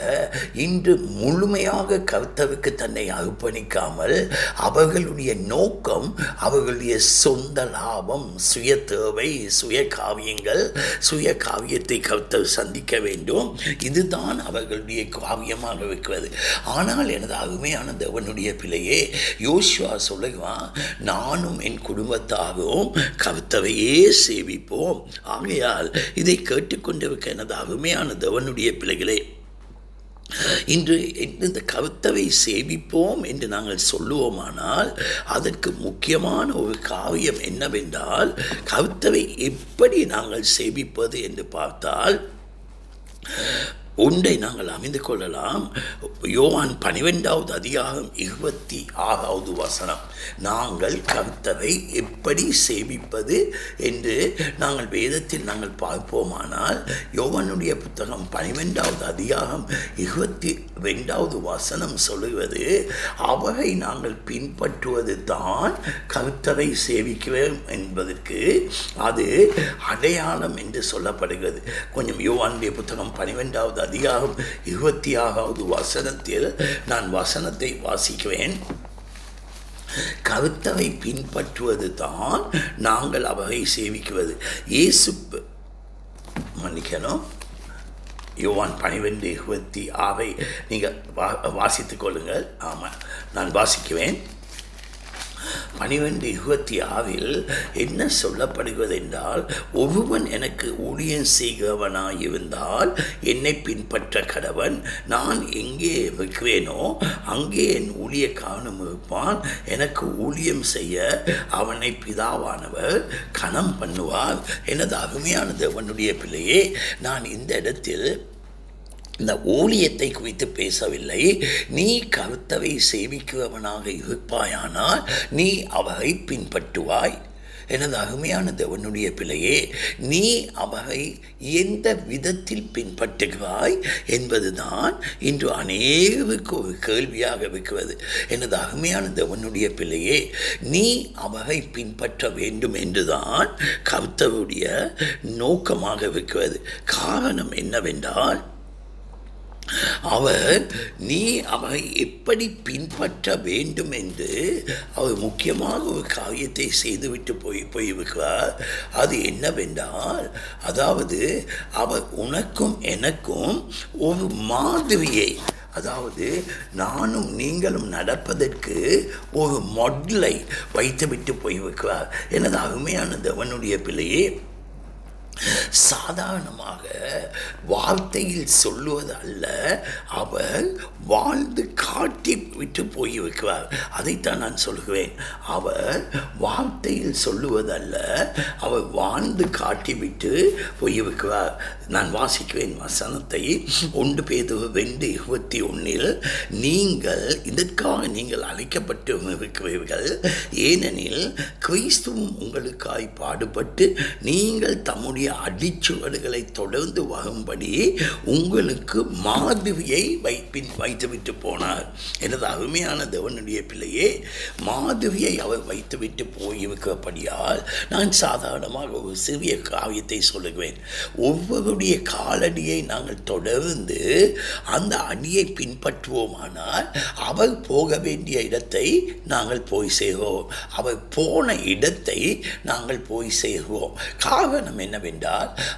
இன்று முழுமையாக கர்த்தவுக்கு தன்னை அர்ப்பணிக்காமல் அவர்களுடைய நோக்கம் அவர்களுடைய சொந்த லாபம் சுய தேவை சுய காவியங்கள் சுய காவியத்தை கர்த்தர் சந்திக்க வேண்டும். இதுதான் அவர்களுடைய காவியமாக இருக்கிறது. ஆனால் எனது அருமையான தேவனுடைய பிள்ளையே யோசுவா சொல்லுவான் நானும் என் குடும்பத்தாகவும் கர்த்தவையே சேவிப்போம். ஆகையால் இதை கேட்டுக்கொண்டிருக்க எனது அருமையான தேவனுடைய பிள்ளைகளே இன்று இந்த கருத்தவை சேவிப்போம் என்று நாங்கள் சொல்லுவோமானால் அதற்கு முக்கியமான ஒரு காவியம் என்னவென்றால் கருத்தவை எப்படி நாங்கள் சேவிப்பது என்று பார்த்தால் ஒன்றை நாங்கள் அமைந்து கொள்ளலாம். யோவான் பனிரெண்டாவது அதிகாரம் இருபத்தி ஆறாவது வசனம். நாங்கள் கர்த்தரை எப்படி சேவிப்பது என்று நாங்கள் வேதத்தில் நாங்கள் பார்ப்போமானால் யோவனுடைய புத்தகம் பனிரெண்டாவது அதிகாரம் இருபத்தி ரெண்டாவது வசனம் சொல்லுவது அவரை நாங்கள் பின்பற்றுவது தான் கர்த்தரை சேவிக்கிறோம் என்பதற்கு அது அடையாளம் என்று சொல்லப்படுகிறது. கொஞ்சம் யோவானுடைய புத்தகம் பனிரெண்டாவது அதிகாரம் இருபத்தி ஆறாவது வசனத்தில் நான் வசனத்தை வாசிக்கிறேன். கருத்தவை பின்பற்றுவது தான் நாங்கள் அவரை சேவிக்குவது. இயேசு மன்னிக்கணும். யோவான் பனிரெண்டு இருபத்தி ஆவை நீங்கள் வா வாசித்துக் கொள்ளுங்கள். ஆமாம் நான் வாசிக்குவேன் பனிரெண்டு இருபத்தி ஆறில் என்ன சொல்லப்படுகிறது என்றால் ஒருவன் எனக்கு ஊழியம் செய்கிறவனாயிருந்தால் என்னை பின்பற்ற கடவன். நான் எங்கே இருக்கிறேனோ அங்கே என் ஊழியக்காரனும் இருப்பான். எனக்கு ஊழியம் செய்ய அவனை பிதாவானவர் கணம் பண்ணுவார். எனது அருமையான தேவனுடைய பிள்ளையே நான் இந்த இடத்தில் இந்த ஊழியத்தை குறித்து பேசவில்லை. நீ கருத்தவை சேவிக்கிறவனாக இருப்பாயானால் நீ அவரை பின்பற்றுவாய். எனது அருமையான தேவனுடைய பிள்ளையே நீ அவரை எந்த விதத்தில் பின்பற்றுகிறாய் என்பதுதான் இன்று அநேகருக்கு ஒரு கேள்வியாக இருக்கிறது. எனது அருமையான தேவனுடைய பிள்ளையே நீ அவரை பின்பற்ற வேண்டும் என்றுதான் கருத்தருடைய நோக்கமாக இருக்கிறது. காரணம் என்னவென்றால் அவர் நீ அவரை எப்படி பின்பற்ற வேண்டும் என்று அவர் முக்கியமாக ஒரு காரியத்தை செய்துவிட்டு போய் போயிருக்கிறார் அது என்னவென்றால் அதாவது அவர் உனக்கும் எனக்கும் ஒரு மாதிரியை அதாவது நானும் நீங்களும் நடப்பதற்கு ஒரு மொடலை வைத்துவிட்டு போய்விக்கிறார் எனது அருமையான தேவனுடைய பிள்ளையே சாதாரணமாக வார்த்தையில் சொல்லுவது அல்ல அவர் வாழ்ந்து காட்டி விட்டு போய் வைக்கிறார். அதைத்தான் நான் சொல்கிறேன் அவர் வார்த்தையில் சொல்லுவது அல்ல அவர் வாழ்ந்து காட்டி விட்டு போய் வைக்கிறார். நான் வாசிக்கிறேன் வசனத்தை. ஒன்று பேது ரெண்டு இருபத்தி ஒன்றில் நீங்கள் இதற்காக நீங்கள் அழைக்கப்பட்டு இருக்கிறீர்கள். ஏனெனில் கிறிஸ்துவும் உங்களுக்காய் பாடுபட்டு நீங்கள் தம்முடைய அடிச்சுவடுகளை தொடர்ந்து வரும்படி உங்களுக்கு மாதிரியை வைப்பின் வைத்துவிட்டு போனார். எனது அருமையான தேவனுடைய பிள்ளையே மாதுவியை அவர் வைத்துவிட்டு போயிருக்கிறபடியால் நான் சாதாரணமாக ஒரு சிறிய காவியத்தை சொல்லுவேன் ஒவ்வொருடைய காலடியை நாங்கள் தொடர்ந்து அந்த அடியை பின்பற்றுவோமானால் அவர் போக வேண்டிய இடத்தை நாங்கள் போய் செய்வோம் அவர் போன இடத்தை நாங்கள் போய் செய்வோம் காரணம் என்னவென்றால்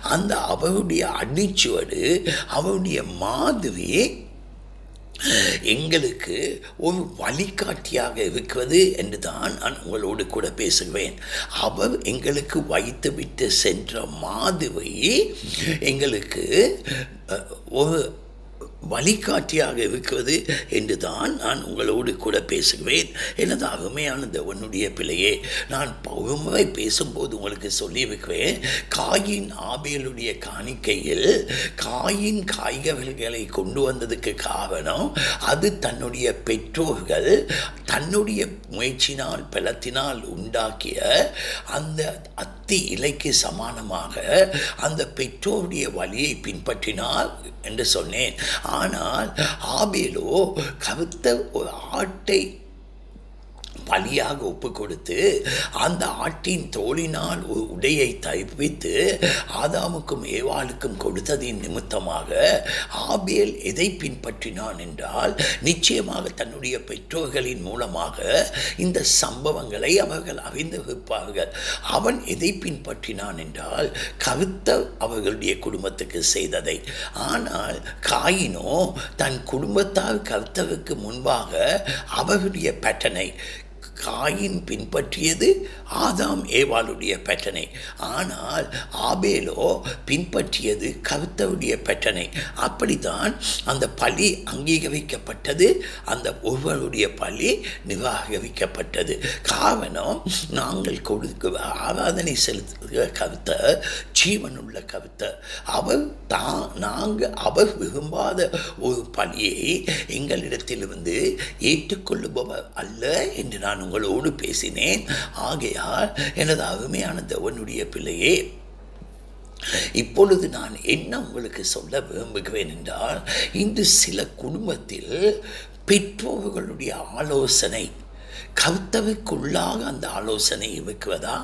அந்த அவருடைய அடிச்சுவடு அவருடைய மாதிரி எங்களுக்கு ஒரு வழிகாட்டியாக இருக்கிறது என்று தான் நான் உங்களோடு கூட பேசுவேன். அவர் எங்களுக்கு வைத்துவிட்டு சென்ற மாதிரி எங்களுக்கு ஒரு வழிகாட்டியாக இருக்கிறது என்று தான் நான் உங்களோடு கூட பேசுகிறேன் எனது அருமையான தேவனுடைய பிள்ளையே நான் பகுமுறை பேசும்போது உங்களுக்கு சொல்லியிருக்கிறேன் காயின் ஆபேலுடைய காணிக்கையில் காயின் காய்கறிகளை கொண்டு வந்ததுக்கு காரணம் அது தன்னுடைய பெற்றோர்கள் தன்னுடைய முயற்சினால் பலத்தினால் உண்டாக்கிய அந்த அத்தி இலைக்கு சமானமாக அந்த பெற்றோருடைய வழியை பின்பற்றினார் என்று சொன்னேன். ஆனால் ஆபேலோ கருத்த ஒரு ஆட்டை பலியாக ஒப்பு கொடுத்து அந்த ஆட்டின் தோளினால் ஒரு உடையை தைப்பித்து ஆதாமுக்கும் ஏவாளுக்கும் கொடுத்ததின் நிமித்தமாக ஆபேல் எதை பின்பற்றினான் என்றால் நிச்சயமாக தன்னுடைய பெற்றோர்களின் மூலமாக இந்த சம்பவங்களை அவர்கள் அறிந்து வைப்பார்கள். அவன் எதை பின்பற்றினான் என்றால் கருத்த அவர்களுடைய குடும்பத்துக்கு செய்ததை. ஆனால் காயினோ தன் குடும்பத்தார் கருத்தருக்கு முன்பாக அவர்களுடைய பேட்டனை காயின் பின்பற்றியது ஆதாம் ஏவாளுடைய பேட்டனை. ஆனால் ஆபேலோ பின்பற்றியது கருத்தவுடைய பேட்டனை. அப்படித்தான் அந்த பழி அங்கீகரிக்கப்பட்டது அந்த ஒருவருடைய பழி நிராகரிக்கப்பட்டது. காரணம் நாங்கள் கொடுக்க ஆராதனை செலுத்துகிற கருத்த ஜீவனுள்ள கருத்த அவர் தான் நாங்கள் அவர் விரும்பாத ஒரு பணியை எங்களிடத்திலிருந்து ஏற்றுக்கொள்ளுபவர் அல்ல என்று நான் உங்களோடு பேசினேன். ஆகையால் எனது அருமையான தேவனுடைய பிள்ளையே இப்பொழுது நான் என்ன உங்களுக்கு சொல்ல விரும்புகிறேன் என்றால் இன்று சில குடும்பத்தில் பெற்றோர்களுடைய ஆலோசனை கருத்தவைக்குள்ளாக அந்த ஆலோசனை இருக்கிறதா?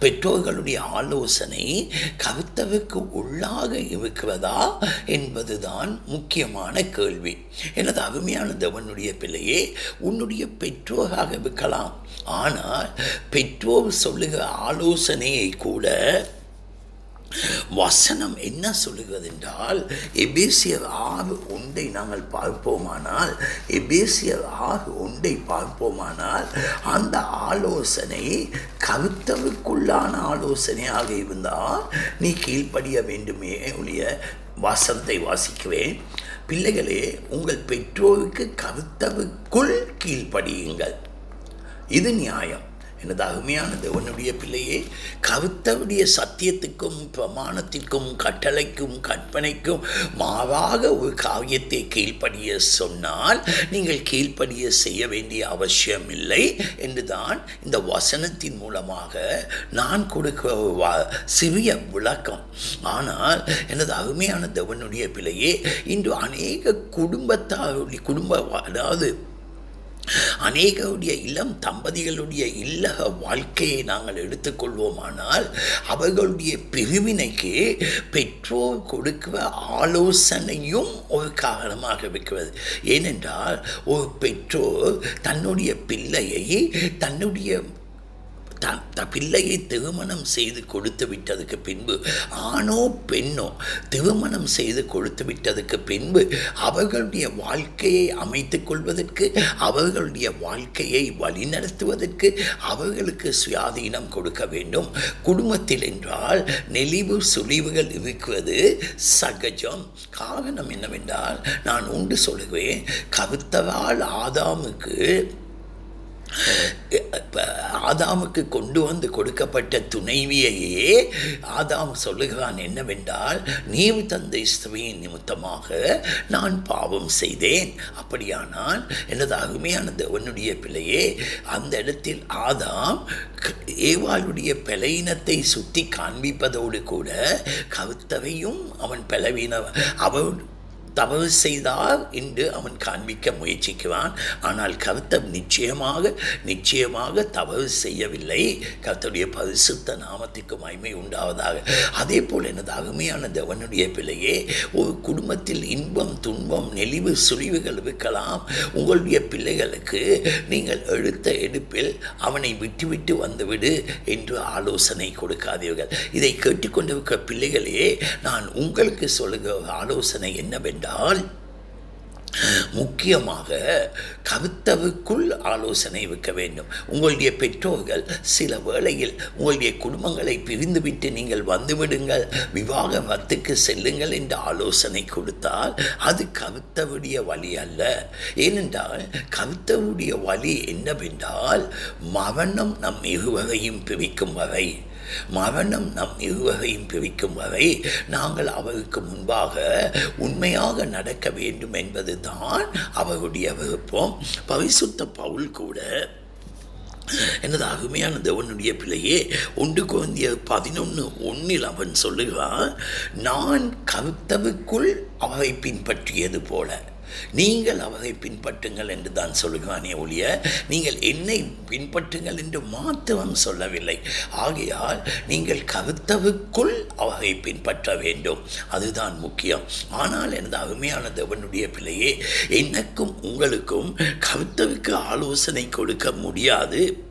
பெற்றோர்களுடைய ஆலோசனை கவித்தவுக்கு உள்ளாக இருக்கிறதா என்பதுதான் முக்கியமான கேள்வி. எனது அருமையான தேவனுடைய பிள்ளையே உன்னுடைய பெற்றோராக இருக்கலாம். ஆனால் பெற்றோர் சொல்லுகிற ஆலோசனையை கூட வசனம் என்ன சொல்லுகிறது என்றால் எபேசியர் ஆறு ஒன்றை நாங்கள் பார்ப்போமானால் எபேசியர் ஆறு ஒன்றை பார்ப்போமானால் அந்த ஆலோசனை கருத்தவுக்குள்ளான ஆலோசனையாக இருந்தால் நீ கீழ்ப்படிய வேண்டுமே ஒழிய வசனத்தை வாசிக்குவேன் பிள்ளைகளே உங்கள் பெற்றோருக்கு கருத்தவுக்குள் கீழ்ப்படியுங்கள். இது நியாயம். எனது அருமையான தேவனுடைய பிள்ளையே கருத்தவுடைய சத்தியத்துக்கும் பிரமாணத்திற்கும் கட்டளைக்கும் கற்பனைக்கும் மாறாக ஒரு காரியத்தை கீழ்ப்படிய சொன்னால் நீங்கள் கீழ்ப்படிய செய்ய வேண்டிய அவசியம் இல்லை என்றுதான் இந்த வசனத்தின் மூலமாக நான் கொடுக்கிற வா- சிறிய விளக்கம். ஆனால் எனது அருமையான தேவனுடைய பிள்ளையே இன்று அநேக குடும்பத்தாருடைய குடும்ப அதாவது அநேகருடைய இளம் தம்பதிகளுடைய இல்லக வாழ்க்கையை நாங்கள் எடுத்துக்கொள்வோமானால் அவர்களுடைய பிரிவினைக்கு பெற்றோர் கொடுக்கிற ஆலோசனையும் ஒரு காரணமாக இருக்கிறது. ஏனென்றால் ஒரு பெற்றோர் தன்னுடைய பிள்ளையை தன்னுடைய த பிள்ளையை திருமணம் செய்து கொடுத்து விட்டதுக்கு பின்பு ஆணோ பெண்ணோ திருமணம் செய்து கொடுத்து விட்டதுக்கு பின்பு அவர்களுடைய வாழ்க்கையை அமைத்துக் கொள்வதற்கு அவர்களுடைய வாழ்க்கையை வழிநடத்துவதற்கு அவர்களுக்கு சுயாதீனம் கொடுக்க வேண்டும். குடும்பத்தில் என்றால் நெளிவு சுழிவுகள் இருக்கிறது சகஜம். காரணம் என்னவென்றால் நான் உண்டு சொல்லுவேன் கருத்தவால் ஆதாமுக்கு ஆதாமுக்கு கொண்டு வந்து கொடுக்கப்பட்ட துணைவியையே ஆதாம் சொல்லுகிறான் என்னவென்றால் நீ தந்தை ஸ்திரீயின் நிமித்தமாக நான் பாவம் செய்தேன். அப்படியானால் எனது அருமையான தேவனுடைய பிள்ளையே அந்த இடத்தில் ஆதாம் ஏவாளுடைய பலவீனத்தை சுற்றி காண்பிப்பதோடு கூட கருத்தவையும் அவன் பலவீன அவன் தவறு செய்தார் என்று அவன் காண்பிக்க முயற்சிக்கிறான். ஆனால் கருத்தம் நிச்சயமாக நிச்சயமாக தவறு செய்யவில்லை. கர்த்தருடைய பரிசுத்த நாமத்திற்கு மய்மை உண்டாவதாக. அதே போல் எனது அருமையான தேவனுடைய பிள்ளையே ஒரு குடும்பத்தில் இன்பம் துன்பம் நெளிவு சுழிவுகள் இருக்கலாம். உங்களுடைய பிள்ளைகளுக்கு நீங்கள் எடுத்த எடுப்பில் அவனை விட்டுவிட்டு வந்துவிடு என்று ஆலோசனை கொடுக்காதீர்கள். இதை கேட்டுக்கொண்டிருக்கிற பிள்ளைகளே நான் உங்களுக்கு சொல்லுகிற ஆலோசனை என்னவென்றால் முக்கியமாக கவித்தவுக்குள் ஆலோசனை வைக்க வேண்டும். உங்களுடைய பெற்றோர்கள் சில வேளையில் உங்களுடைய குடும்பங்களை பிரிந்துவிட்டு நீங்கள் வந்துவிடுங்கள் விவாகமத்துக்கு செல்லுங்கள் என்று ஆலோசனை கொடுத்தால் அது கவித்தவுடைய வழி அல்ல. ஏனென்றால் கவித்தவுடைய வழி என்னவென்றால் மரணம் நம் இருவரையும் பிரிக்கும் வரை மரணம் நம் இருவரையும் பிரிக்கும் வரை நாங்கள் அவருக்கு முன்பாக உண்மையாக நடக்க வேண்டும் என்பதுதான் அவருடைய விருப்பம். பரிசுத்த பவுல் கூட எனது அருமையான தேவனுடைய பிள்ளையே ஒன்று குழந்தைய பதினொன்று ஒன்றில் அவன் சொல்லுகிறான் நான் கருத்தவுக்குள் அவரை பின்பற்றியது போல. நீங்கள் அவரை பின்பற்றுங்கள் என்று தான் சொல்லுகிறானே ஒழிய நீங்கள் என்னை பின்பற்றுங்கள் என்று மாத்திரம் சொல்லவில்லை. ஆகையால் நீங்கள் கருத்தவுக்குள் அவரை பின்பற்ற வேண்டும். அதுதான் முக்கியம். ஆனால் எனது அருமையான தேவனுடைய பிள்ளையே எனக்கும் உங்களுக்கும் கருத்தவுக்கு ஆலோசனை கொடுக்க முடியாது.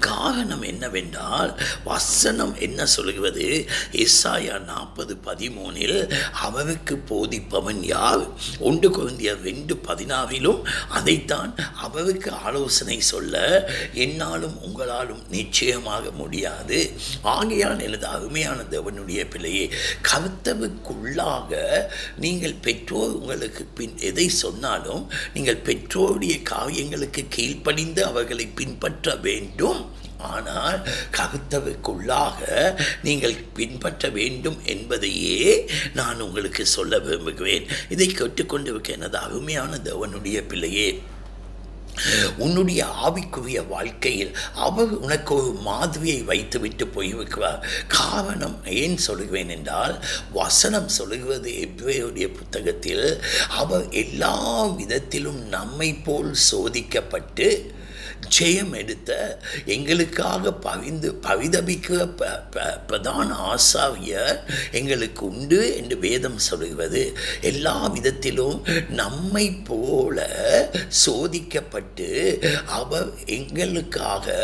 காரணம் என்னவென்றால் வசனம் என்ன சொல்கிறது இசாயா நாற்பது பதிமூனில் அவருக்கு போதிப்பவன் யார்? ஒன்று குழந்தைய ரெண்டு பதினாறிலும் அதைத்தான் அவருக்கு ஆலோசனை சொல்ல என்னாலும் உங்களாலும் நிச்சயமாக முடியாது. ஆகையால் எனது அருமையான தேவனுடைய பிள்ளையே கருத்தவுக்குள்ளாக நீங்கள் பெற்றோர் உங்களுக்கு பின் எதை சொன்னாலும் நீங்கள் பெற்றோருடைய காரியங்களுக்கு கீழ்ப்படிந்து அவர்களை பின்பற்ற வேண்டும். ஆனால் கருத்தவுக்குள்ளாக நீங்கள் பின்பற்ற வேண்டும் என்பதையே நான் உங்களுக்கு சொல்ல விரும்புகிறேன். இதை கேட்டுக்கொண்டிருக்க எனது அருமையான தேவனுடைய பிள்ளையே உன்னுடைய ஆவிக்குரிய வாழ்க்கையில் அவர் உனக்கு ஒரு மாதிரியை வைத்துவிட்டு போய்விக்கிறார் காரணம் ஏன் சொல்லுவேன் என்றால் வசனம் சொல்லுகிறது எவ்வேருடைய புத்தகத்தில் அவர் எல்லா விதத்திலும் நம்மை போல் சோதிக்கப்பட்டு ஜெயம் எடுத்த எங்களுக்காக பவிந்து பவிதபிக்க ப- ப- பிரதான ஆசாவியர் எங்களுக்கு உண்டு என்று வேதம் சொல்லுகிறது. எல்லா விதத்திலும் நம்மை போல சோதிக்கப்பட்டு அவர் எங்களுக்காக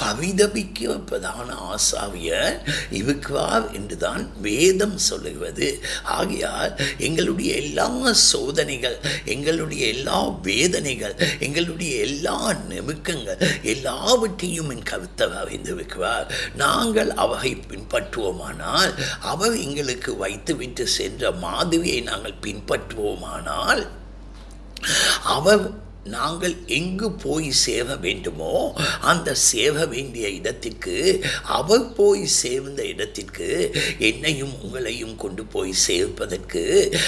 பவிதபிக்க பிரதான ஆசாவியர் இருக்குவார் என்றுதான் வேதம் சொல்லுகிறது. ஆகையால் எங்களுடைய எல்லா சோதனைகள் எங்களுடைய எல்லா வேதனைகள் எங்களுடைய எல்லா நெருக்கங்கள் எல்லாவற்றையும் என் கருத்தர் அறிந்திருக்கிறார். நாங்கள் அவகை பின்பற்றுவோமானால் அவர் எங்களுக்கு வைத்துவிட்டு சென்ற மாதிரியை நாங்கள் பின்பற்றுவோமானால் அவர் நாங்கள் எங்கு போய் சேர வேண்டுமோ அந்த சேர வேண்டிய இடத்திற்கு அவர் போய் சேர்ந்த இடத்திற்கு என்னையும் உங்களையும் கொண்டு போய் சேர்ப்பதற்கு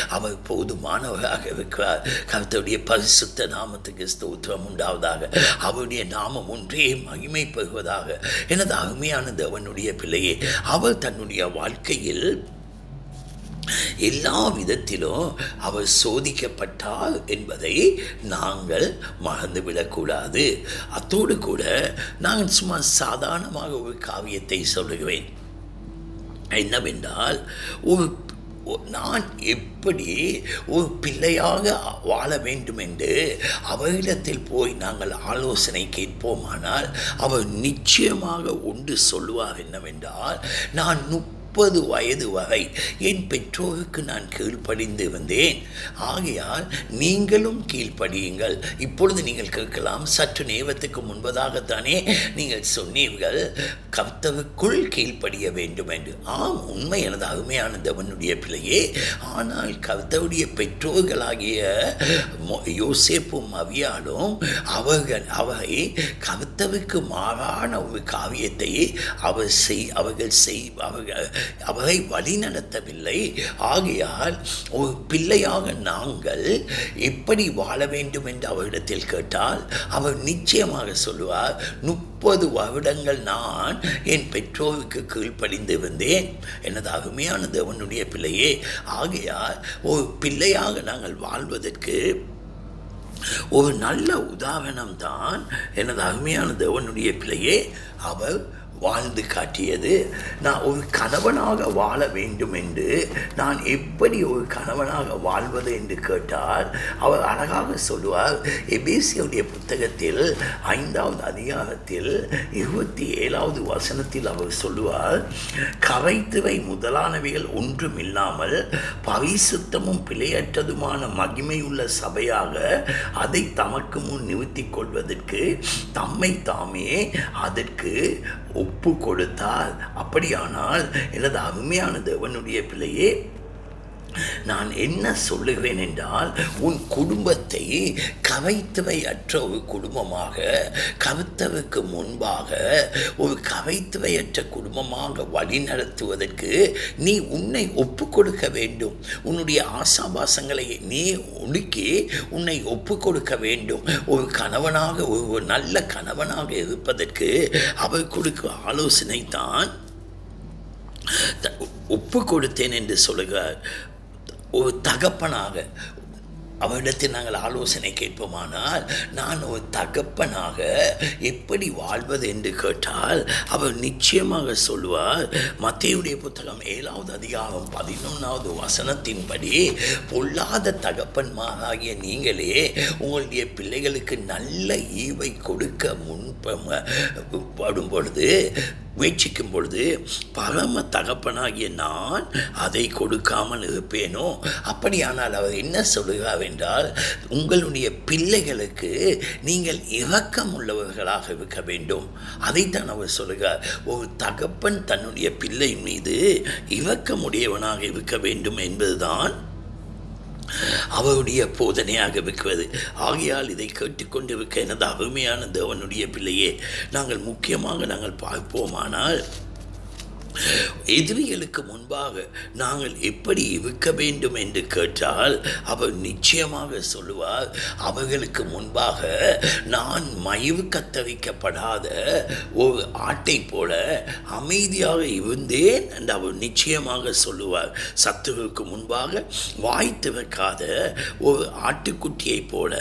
அவர் போதுமானவராக இருக்கிறார். கருத்துடைய பரிசுத்த நாமத்துக்கு ஸ்தோத்திரம் உண்டாவதாக அவருடைய நாமம் ஒன்றே மகிமை பெறுவதாக. எனது அருமையான தேவனுடைய பிள்ளையே அவர் தன்னுடைய வாழ்க்கையில் எல்லா விதத்திலும் அவர் சோதிக்கப்பட்டார் என்பதை நாங்கள் மறந்துவிடக்கூடாது அத்தோடு கூட நான் சும்மா சாதாரணமாக ஒரு காவியத்தை சொல்லுகிறேன். என்னவென்றால் ஒரு நான் எப்படி ஒரு பிள்ளையாக வாழ வேண்டும் என்று அவரிடத்தில் போய் நாங்கள் ஆலோசனை கேட்போமானால் அவர் நிச்சயமாக ஒன்று சொல்லுவார் என்னவென்றால் நான் முப்பது முப்பது வயது வரை என் பெற்றோருக்கு நான் கீழ்ப்படிந்து வந்தேன். ஆகையால் நீங்களும் கீழ்ப்படியுங்கள். இப்பொழுது நீங்கள் கேட்கலாம் சற்று நேரத்துக்கு முன்பதாகத்தானே நீங்கள் சொன்னீர்கள் கர்த்தவுக்குள் கீழ்ப்படிய வேண்டும் என்று. ஆம் உண்மை எனது அருமையான தேவனுடைய பிள்ளையே. ஆனால் கர்த்தருடைய பெற்றோர்களாகிய மோ- யோசேப்பும் அவியாலும் அவர்கள் அவை கர்த்தவுக்கு மாறான ஒரு காவியத்தை அவர் செய் அவர்கள் செய் அவர்கள் அவரை வழிநடத்தவில்லை. ஆகையால் ஒரு பிள்ளையாக நாங்கள் எப்படி வாழ வேண்டும் என்று அவரிடத்தில் கேட்டால் அவர் நிச்சயமாக சொல்லுவார் முப்பது வருடங்கள் நான் என் பெற்றோருக்கு கீழ்ப்படிந்து வந்தேன். எனது அருமையான தேவனுடைய பிள்ளையே ஆகையால் ஒரு பிள்ளையாக நாங்கள் வாழ்வதற்கு ஒரு நல்ல உதாரணம் தான் எனது அருமையான தேவனுடைய பிள்ளையே அவர் வாழ்ந்து காட்டியது. நான் ஒரு கணவனாக வாழ வேண்டும் என்று நான் எப்படி ஒரு கணவனாக வாழ்வது என்று கேட்டால் அவர் அழகாக சொல்லுவார் எபேசியுடைய புத்தகத்தில் ஐந்தாவது அதிகாரத்தில் இருபத்தி ஏழாவது வசனத்தில் அவர் சொல்லுவார் கரைத்துவை முதலானவைகள் ஒன்றும் இல்லாமல் பரிசுத்தமும் பிழையற்றதுமான மகிமையுள்ள சபையாக அதை தமக்கு முன் நிறுத்திக் கொள்வதற்கு தம்மை தாமே அதற்கு ஒப்பு கொடுத்தால் அப்படியானால் எனது அருமையான தேவனுடைய பிள்ளையே நான் என்ன சொல்லுகிறேன் என்றால் உன் குடும்பத்தை கவைத்தவை அற்ற ஒரு குடும்பமாக கவித்தவுக்கு முன்பாக ஒரு கவைத்தவையற்ற குடும்பமாக வழிநடத்துவதற்கு நீ உன்னை ஒப்பு கொடுக்க வேண்டும். உன்னுடைய ஆசாபாசங்களை நீ ஒடுக்கி உன்னை ஒப்பு கொடுக்க வேண்டும். ஒரு கணவனாக ஒரு நல்ல கணவனாக இருப்பதற்கு அவர் கொடுக்க ஆலோசனை தான் ஒப்பு கொடுத்தேன் என்று சொல்லுகிறார். ஒரு தகப்பனாக. அவரிடத்தில் நாங்கள் ஆலோசனை கேட்போமானால் நான் ஒரு தகப்பனாக எப்படி வாழ்வது என்று கேட்டால் அவர் நிச்சயமாக சொல்லுவார் மத்தியுடைய புத்தகம் ஏழாவது அதிகாரம் பதினொன்றாவது வசனத்தின்படி பொல்லாத தகப்பன்மாராகிய நீங்களே உங்களுடைய பிள்ளைகளுக்கு நல்ல ஈவை கொடுக்க முன்படும் பொழுது முயற்சிக்கும் பொழுது பரம தகப்பனாகிய நான் அதை கொடுக்காமல் இருப்பேனோ? அப்படியானால் அவர் என்ன சொல்லுகிறார் என்றால் உங்களுடைய பிள்ளைகளுக்கு நீங்கள் இரக்கம் உள்ளவர்களாக இருக்க வேண்டும். அதைத்தான் அவர் சொல்லுகிறார் ஒரு தகப்பன் தன்னுடைய பிள்ளை மீது இரக்கமுடையவனாக இருக்க வேண்டும் என்பதுதான் அவருடைய போதனையாக இருக்கிறது. ஆகையால் இதை கேட்டுக்கொண்டிருக்க எனது அருமையான தேவனுடைய பிள்ளையே நாங்கள் முக்கியமாக நாங்கள் பார்ப்போமானால் எதிரிகளுக்கு முன்பாக நாங்கள் எப்படி இருக்க வேண்டும் என்று கேட்டால் அவர் நிச்சயமாக சொல்லுவார் அவர்களுக்கு முன்பாக நான் மயிவு கத்தரிக்கப்படாத ஒரு ஆட்டை போல அமைதியாக இருந்தேன் என்று அவர் நிச்சயமாக சொல்லுவார். சத்துருவுக்கு முன்பாக வாய் திறக்காத ஒரு ஆட்டுக்குட்டியைப் போல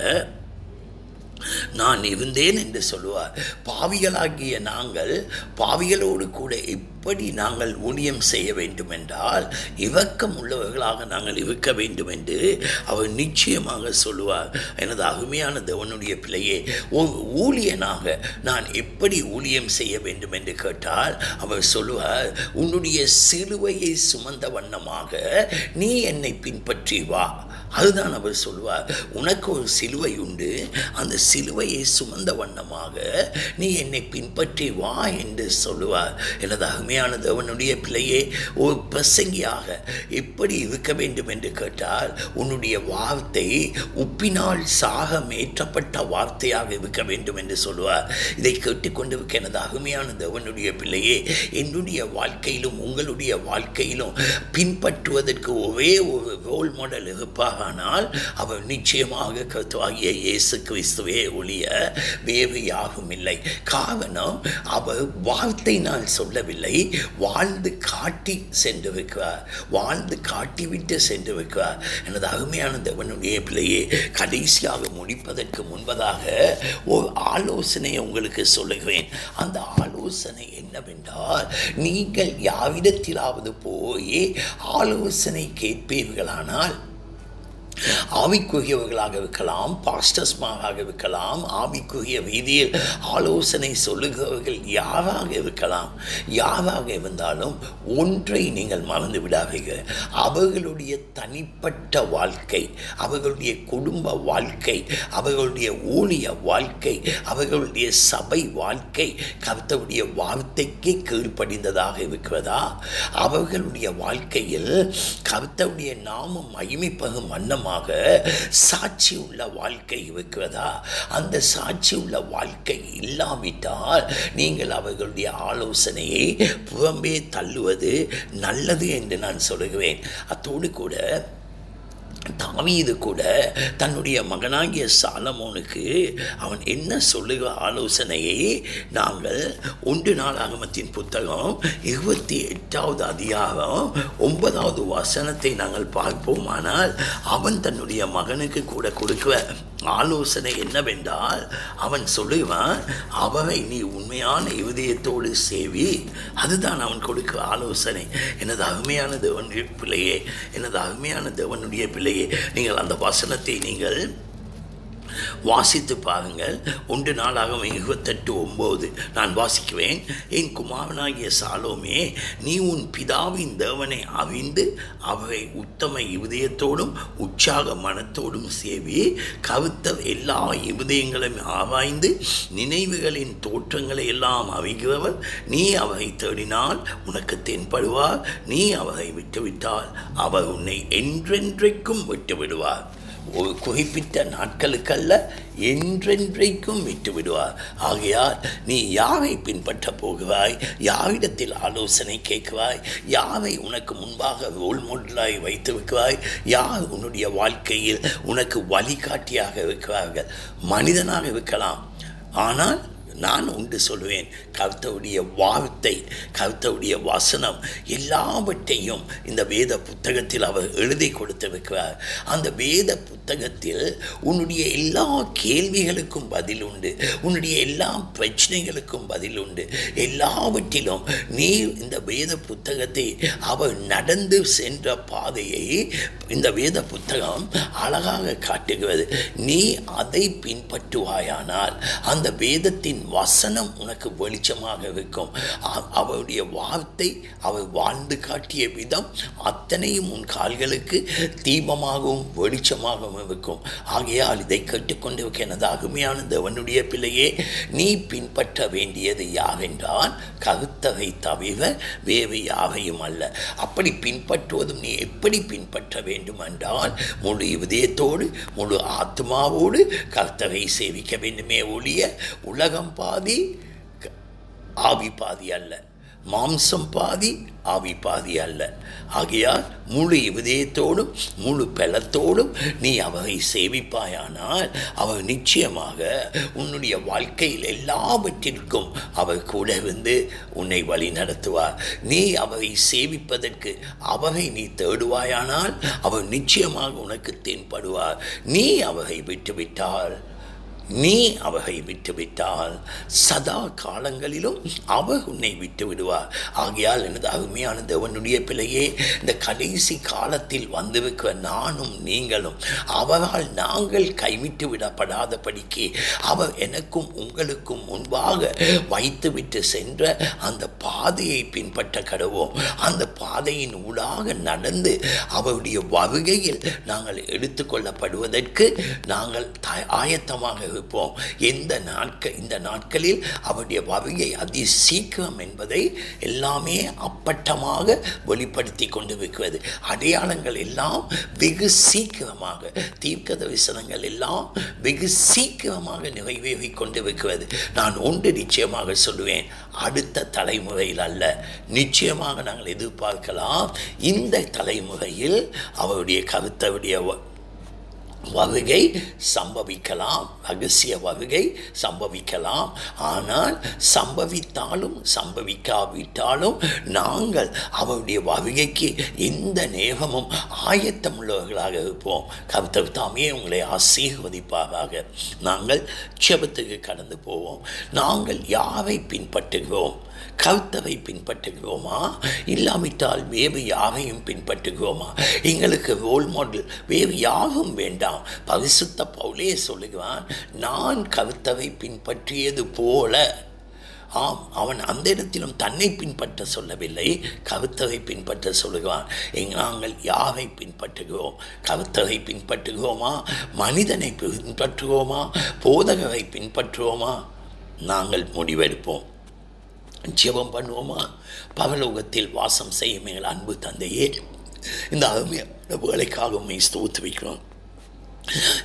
நான் இருந்தேன் என்று சொல்லுவார். பாவிகளாகிய நாங்கள் பாவிகளோடு கூட எப்படி நாங்கள் ஊழியம் செய்ய வேண்டும் என்றால் இவக்கம் உள்ளவர்களாக நாங்கள் இருக்க வேண்டும் என்று அவர் நிச்சயமாக சொல்லுவார். எனது அருமையான தேவனுடைய பிள்ளையே ஊழியனாக நான் எப்படி ஊழியம் செய்ய வேண்டும் என்று கேட்டால் அவர் சொல்லுவார் உன்னுடைய சிலுவையை சுமந்த வண்ணமாக நீ என்னை பின்பற்றி வா. அதுதான் அவர் சொல்வார் உனக்கு ஒரு சிலுவை உண்டு அந்த சிலுவையை சுமந்த வண்ணமாக நீ என்னை பின்பற்றி வா என்று சொல்லுவார். எனது அருமையான தேவனுடைய பிள்ளையே ஒரு பிரசங்கியாக எப்படி இருக்க வேண்டும் என்று கேட்டால் உன்னுடைய வார்த்தை உப்பினால் சாக மேற்றப்பட்ட வார்த்தையாக இருக்க வேண்டும் என்று சொல்லுவார். இதை கேட்டுக்கொண்டிருக்க எனது அருமையான தேவனுடைய பிள்ளையே என்னுடைய வாழ்க்கையிலும் உங்களுடைய வாழ்க்கையிலும் பின்பற்றுவதற்கு ஒரே ஒரு ரோல் மாடல் இருப்பார் ஆனால் அவர் நிச்சயமாக கருத்துவாகிய இயேசு கிறிஸ்துவே ஒழிய வேறு யாரும் இல்லை. காரணம் அவர் வார்த்தை நான் சொல்லவில்லை. வாழ்ந்து காட்டி சென்று வைக்கிறார் வாழ்ந்து காட்டிவிட்டு சென்று வைக்கிறார் எனது அருமையான தேவனுடைய பிள்ளையே கடைசியாக முடிப்பதற்கு முன்பதாக ஒரு ஆலோசனையை உங்களுக்கு சொல்லுகிறேன். அந்த ஆலோசனை என்னவென்றால் நீங்கள் யாரிடத்திலாவது போய் ஆலோசனை கேட்பீர்களானால் ஆவிக்குரியவர்களாக இருக்கலாம் பாஸ்டர்ஸ்மாக இருக்கலாம் ஆவிக்குரிய ரீதியில் ஆலோசனை சொல்லுகிறவர்கள் யாராக இருக்கலாம் யாராக இருந்தாலும் ஒன்றை நீங்கள் மறந்து விடாதீர்கள் அவர்களுடைய தனிப்பட்ட வாழ்க்கை அவர்களுடைய குடும்ப வாழ்க்கை அவர்களுடைய ஊழிய வாழ்க்கை அவர்களுடைய சபை வாழ்க்கை கருத்தவுடைய வார்த்தைக்கு கீழ்ப்படிந்ததாக இருக்கிறதா? அவர்களுடைய வாழ்க்கையில் கருத்தவுடைய நாமம் மகிமைப்பகும் வண்ணமாக சாட்சி உள்ள வாழ்க்கை இருக்கிறதா? அந்த சாட்சி உள்ள வாழ்க்கை இல்லாவிட்டால் நீங்கள் அவர்களுடைய ஆலோசனையை புறம்பே தள்ளுவது நல்லது என்று நான் சொல்லுகிறேன். அத்தோடு கூட தாவீது கூட தன்னுடைய மகனாகிய சாலமோனுக்கு அவன் என்ன சொல்லுகிற ஆலோசனையை நாங்கள் ஒன்று நாள் ஆகமத்தின் புத்தகம் இருபத்தி எட்டாவது அதிகாரம் ஒன்பதாவது வசனத்தை நாங்கள் பார்ப்போமானால் அவன் தன்னுடைய மகனுக்கு கூட கொடுக்கிற ஆலோசனை என்னவென்றால் அவன் சொல்லுவான் அவனை நீ உண்மையான இருதயத்தோடு சேவி அதுதான் அவன் கொடுக்க ஆலோசனை. எனது அருமையான தேவன் பிள்ளையே எனது அருமையான தேவனுடைய பிள்ளையே நீங்கள் அந்த வசனத்தை நீங்கள் வாசித்து பாருங்கள். ஒன்று நாளாக இருபத்தெட்டு ஒம்பது. நான் வாசிக்குவேன். என் குமாரனாகிய சாலோமே நீ உன் பிதாவின் தேவனை அவிந்து அவரை உத்தம இருதயத்தோடும் உற்சாக மனத்தோடும் சேவி கவித்த எல்லா இருதயங்களையும் ஆராய்ந்து நினைவுகளின் தோற்றங்களை எல்லாம் அவிகிறவர் நீ அவரை தேடினால் உனக்கு தென்படுவார். நீ அவரை விட்டுவிட்டால் அவர் உன்னை என்றென்றைக்கும் விட்டுவிடுவார். ஒரு குறிப்பிட்ட நாட்களுக்கல்ல என்றென்றைக்கும் விட்டு விடுவார் ஆகையால் நீ யாரை பின்பற்றப் போகிறாய் யாரிடத்தில் ஆலோசனை கேட்கிறாய் யாரை உனக்கு முன்பாக ரோல் மாடலாய் வைத்திருக்கிறாய் யார் உன்னுடைய வாழ்க்கையில் உனக்கு வழிகாட்டியாக இருக்கிறார்கள்? மனிதனாக இருக்கலாம். ஆனால் நான் உண்டு சொல்லுவேன் கருத்தவுடைய வார்த்தை கருத்தவுடைய வசனம் எல்லாவற்றையும் இந்த வேத புத்தகத்தில் அவர் எழுதி கொடுத்திருக்கிறார். அந்த வேத புத்தகத்தில் உன்னுடைய எல்லா கேள்விகளுக்கும் பதில் உண்டு. உன்னுடைய எல்லா பிரச்சனைகளுக்கும் பதில் உண்டு. எல்லாவற்றிலும் நீ இந்த வேத புத்தகத்தை அவர் நடந்து சென்ற பாதையை இந்த வேத புத்தகம் அழகாக காட்டுகிறது. நீ அதை பின்பற்றுவாயானால் அந்த வேதத்தின் வசனம் உனக்கு வெளிச்சமாக இருக்கும். அவருடைய வார்த்தை அவர் வாழ்ந்து காட்டிய விதம் அத்தனையும் உன் கால்களுக்கு தீபமாகவும் வெளிச்சமாகவும் இருக்கும். ஆகையால் இதை கேட்டுக்கொண்டிருக்க எனது அருமையான தேவனுடைய பிள்ளையே நீ பின்பற்ற வேண்டியது யாவென்றால் கருத்தகை தவிர வேறு யாவையும் அல்ல. அப்படி பின்பற்றுவதும் நீ எப்படி பின்பற்ற வேண்டும் என்றால் முழு இதயத்தோடு முழு ஆத்மாவோடு கர்த்தகை சேவிக்க வேண்டுமே ஒழிய உலகம் பாதி க- ஆவி பாதி அல்ல. மாம்சம் பாதி ஆவி பாதி அல்ல. ஆகையால் முழு இதயத்தோடும் முழு பலத்தோடும் நீ அவரை சேவிப்பாயானால் அவர் நிச்சயமாக உன்னுடைய வாழ்க்கையில் எல்லாவற்றிற்கும் அவர் கூட இருந்து உன்னை வழி நடத்துவார். நீ அவரை சேவிப்பதற்கு அவரை நீ தேடுவாயானால் அவர் நிச்சயமாக உனக்கு தென்படுவார். நீ அவரை விட்டுவிட்டால் நீ அவகை விட்டுவிட்டால் சதா காலங்களிலும் அவர் உன்னை விட்டு விடுவார் ஆகையால் எனது அருமையான தேவனுடைய பிள்ளையே இந்த கடைசி காலத்தில் வந்திருக்கிற நானும் நீங்களும் அவரால் நாங்கள் கைவிட்டு விடப்படாதபடிக்கு அவர் எனக்கும் உங்களுக்கும் முன்பாக வைத்துவிட்டு சென்ற அந்த பாதையை பின்பற்ற கடவோம். அந்த பாதையின் ஊடாக நடந்து அவருடைய வருகையில் நாங்கள் எடுத்துக்கொள்ளப்படுவதற்கு நாங்கள் ஆயத்தமாக இருப்போம் எந்த நாட்கள் இந்த நாட்களில் அவருடைய வகையை அதி சீக்கிரம் என்பதை எல்லாமே அப்பட்டமாக வெளிப்படுத்தி கொண்டு இருக்கிறது அடையாளங்கள் எல்லாம் வெகு சீக்கிரமாக தீர்க்க தரிசனங்கள் எல்லாம் வெகு சீக்கிரமாக நிறைவேறி கொண்டு இருக்கிறது நான் ஒன்று நிச்சயமாக சொல்லுவேன் அடுத்த தலைமுறையில் அல்ல. நிச்சயமாக நாங்கள் எதிர்பார்க்கலாம் இந்த தலைமுறையில் அவருடைய கருத்தருடைய வருகை சம்பவிக்கலாம் ரகசிய வருகை சம்பவிக்கலாம். ஆனால் சம்பவித்தாலும் சம்பவிக்காவிட்டாலும் நாங்கள் அவருடைய வருகைக்கு எந்த நேரமும் ஆயத்தமுள்ளவர்களாக இருப்போம். கருத்தர் தாமே உங்களை ஆசீர்வதிப்பாராக. நாங்கள் செபத்துக்கு கடந்து போவோம். நாங்கள் யாரை பின்பற்றுகிறோம்? கருத்தரை பின்பற்றுகிறோமா? இல்லாவிட்டால் வேறு யாரையும் பின்பற்றுகிறோமா? எங்களுக்கு ரோல் மாடல் வேறு யாரும் வேண்டாம். பரிசுத்த பவுலே சொல்லுகிறான் நான் கருத்தவை பின்பற்றியது போல. ஆம் அவன் அந்த இடத்திலும் தன்னை பின்பற்ற சொல்லவில்லை கருத்தரை பின்பற்ற சொல்லுகிறான். நாங்கள் யாவை பின்பற்றுகிறோம்? கருத்தரை பின்பற்றுகிறோமா? மனிதனை பின்பற்றுவோமா போதகரை பின்பற்றுவோமா நாங்கள் முடிவெடுப்போம். ஜெபம் பண்ணுவோமா? பரலோகத்தில் வாசம் செய்யும் எங்கள் அன்பு தந்தையே இந்த அருமையான வேலைக்காக உண்மை ஸ்தோத்துவிக்கிறோம்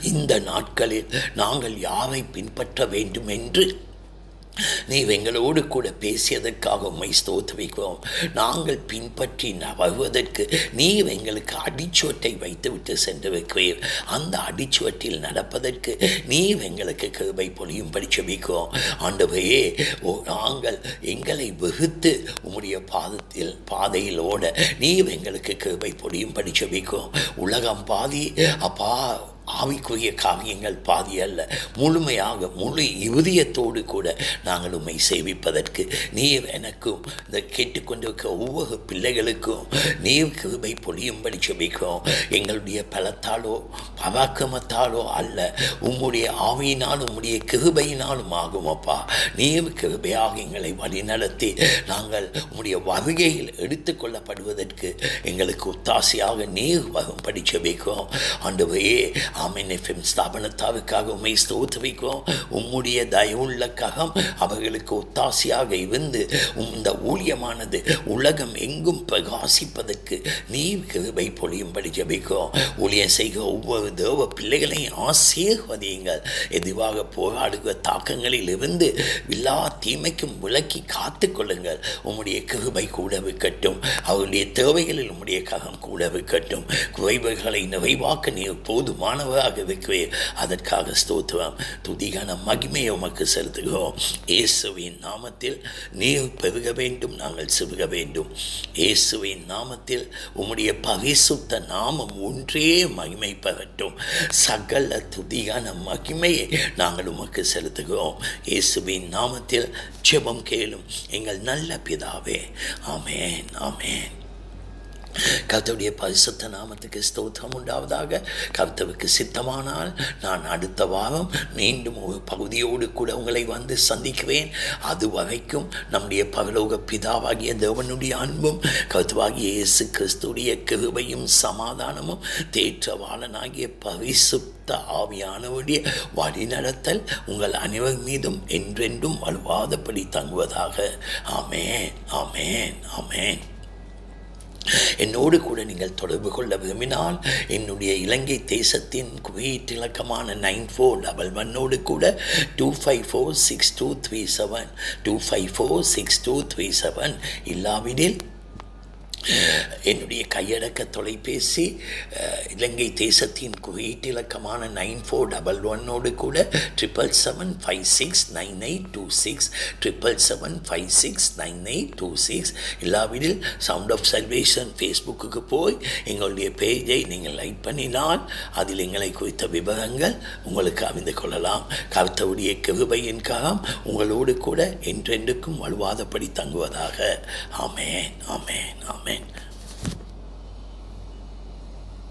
இந்த நாட்களில் நாங்கள் யாரை பின்பற்ற வேண்டும் என்று நீ எங்களோடு கூட பேசியதற்காக உண்மை ஸ்தோத்துவிக்கிறோம் நாங்கள் பின்பற்றி ந- நீ எங்களுக்கு அடிச்சுவட்டை வைத்துவிட்டு சென்று வைக்கிறீர் அந்த அடிச்சுவட்டில் நடப்பதற்கு நீ எங்களுக்கு கிருபை பொழியும் படிச்சபிக்கிறோம் ஆண்டவையே ஓ நாங்கள் எங்களை வெகுத்து உம்முடைய பாதத்தில் பாதையில் ஓட நீ எங்களுக்கு கிருபை பொழியும் படிச்சபிக்கிறோம் உலகம் பாதி அப்பா ஆவிக்குரிய காரியங்கள் பாதி அல்ல. முழுமையாக முழு இருதயத்தோடு கூட நாங்கள் உண்மை சேவிப்பதற்கு நீர் எனக்கும் இந்த கேட்டுக்கொண்டிருக்க ஒவ்வொரு பிள்ளைகளுக்கும் நீர் கிருபை பொழியும்படி செபிக்கிறோம் எங்களுடைய பலத்தாலோ பராக்கிரமத்தாலோ அல்ல உம்முடைய ஆவியினாலும் உம்முடைய கிருபையினாலும் ஆகும் அப்பா. நீர் கிருபையாக எங்களை வழிநடத்தி நாங்கள் உம்முடைய வருகையில் எடுத்துக்கொள்ளப்படுவதற்கு எங்களுக்கு ஒத்தாசையாக நீர் வரும்படி செபிக்கிறோம் ஆண்டவையே ஆமென் எஃப்எம் ஸ்தாபனத்தாவுக்காக உண்மை ஸ்தோத்திரிக்கிறோம். உம்முடைய தயவுள்ள ககம் அவர்களுக்கு ஒத்தாசையாக இருந்து உம் இந்த ஊழியமானது உலகம் எங்கும் பிரகாசிப்பதற்கு நீர் கிருபை பொழியும்படி ஜபிக்கும் ஊழியம் செய்கிற ஒவ்வொரு தேவ பிள்ளைகளையும் ஆசீர்வதியுங்கள். எதுவாக போராடுகிற தாக்கங்களில் இருந்து எல்லா தீமைக்கும் விலக்கி காத்துக்கொள்ளுங்கள் உம்முடைய கிருபை கூட விற்கட்டும் அவருடைய தேவைகளில் உம்முடைய ககம் கூட விற்கட்டும் குறைவுகளை நிறைவாக்க நீர் போதுமானவராக அதற்காக ஸ்தோத்திரம். துதிகான மகிமையை உமக்கு செலுத்துகிறோம். இயேசுவின் நாமத்தில் நீர் பெருக வேண்டும் நாங்கள் சிறுக வேண்டும். இயேசுவின் நாமத்தில் உம்முடைய பரிசுத்த நாமம் ஒன்றே மகிமை பெறட்டும். சகல துதியான மகிமையை நாங்கள் உமக்கு செலுத்துகிறோம். இயேசுவின் நாமத்தில் ஜெபம் கேளும் எங்கள் நல்ல பிதாவே. ஆமேன் ஆமேன். கர்த்தருடைய பரிசுத்த நாமத்துக்கு ஸ்தோத்திரம் உண்டாவதாக. கர்த்தருக்கு சித்தமானால் நான் அடுத்த வாரம் மீண்டும் ஒரு பகுதியோடு கூட உங்களை வந்து சந்திக்கிறேன் அது வரைக்கும் நம்முடைய பரலோக பிதாவாகிய தேவனுடைய அன்பும் கர்த்தவாகிய இயேசு கிறிஸ்துடைய கிருபையும் சமாதானமும் தேற்றவாளனாகிய பரிசுத்த ஆவியானவருடைய வழிநடத்தல் உங்கள் அனைவர் மீதும் என்றென்றும் வலுவாதபடி தங்குவதாக. ஆமேன் ஆமேன் ஆமேன். என்னோடு கூட நீங்கள் தொடர்பு கொள்ள விரும்பினால் என்னுடைய இலங்கை தேசத்தின் குவைட் இலக்கமான நைன் ஃபோர் டபுள் ஒன்னோடு கூட two five four six two three seven two five four six two three seven இல்லாவிடில் என்னுடைய கையடக்க தொலைபேசி இலங்கை தேசத்தின் குவைட் இலக்கமான நைன் ஃபோர் டபுள் ஒன்னோடு கூட triple seven five six nine eight two six triple seven five six nine eight two six. இல்லாவிடில் சவுண்ட் ஆஃப் சர்வேஷன் ஃபேஸ்புக்கு போய் எங்களுடைய பேஜை நீங்கள் லைக் பண்ணினால் அதில் எங்களை குறித்த விவரங்கள் உங்களுக்கு அறிந்து கொள்ளலாம். கருத்தவுடைய கிருபையின் காலம் உங்களோடு கூட என்றென்றுக்கும் வலுவாதபடி தங்குவதாக. ஆமேன் ஆமேன் ஆமேன். thing.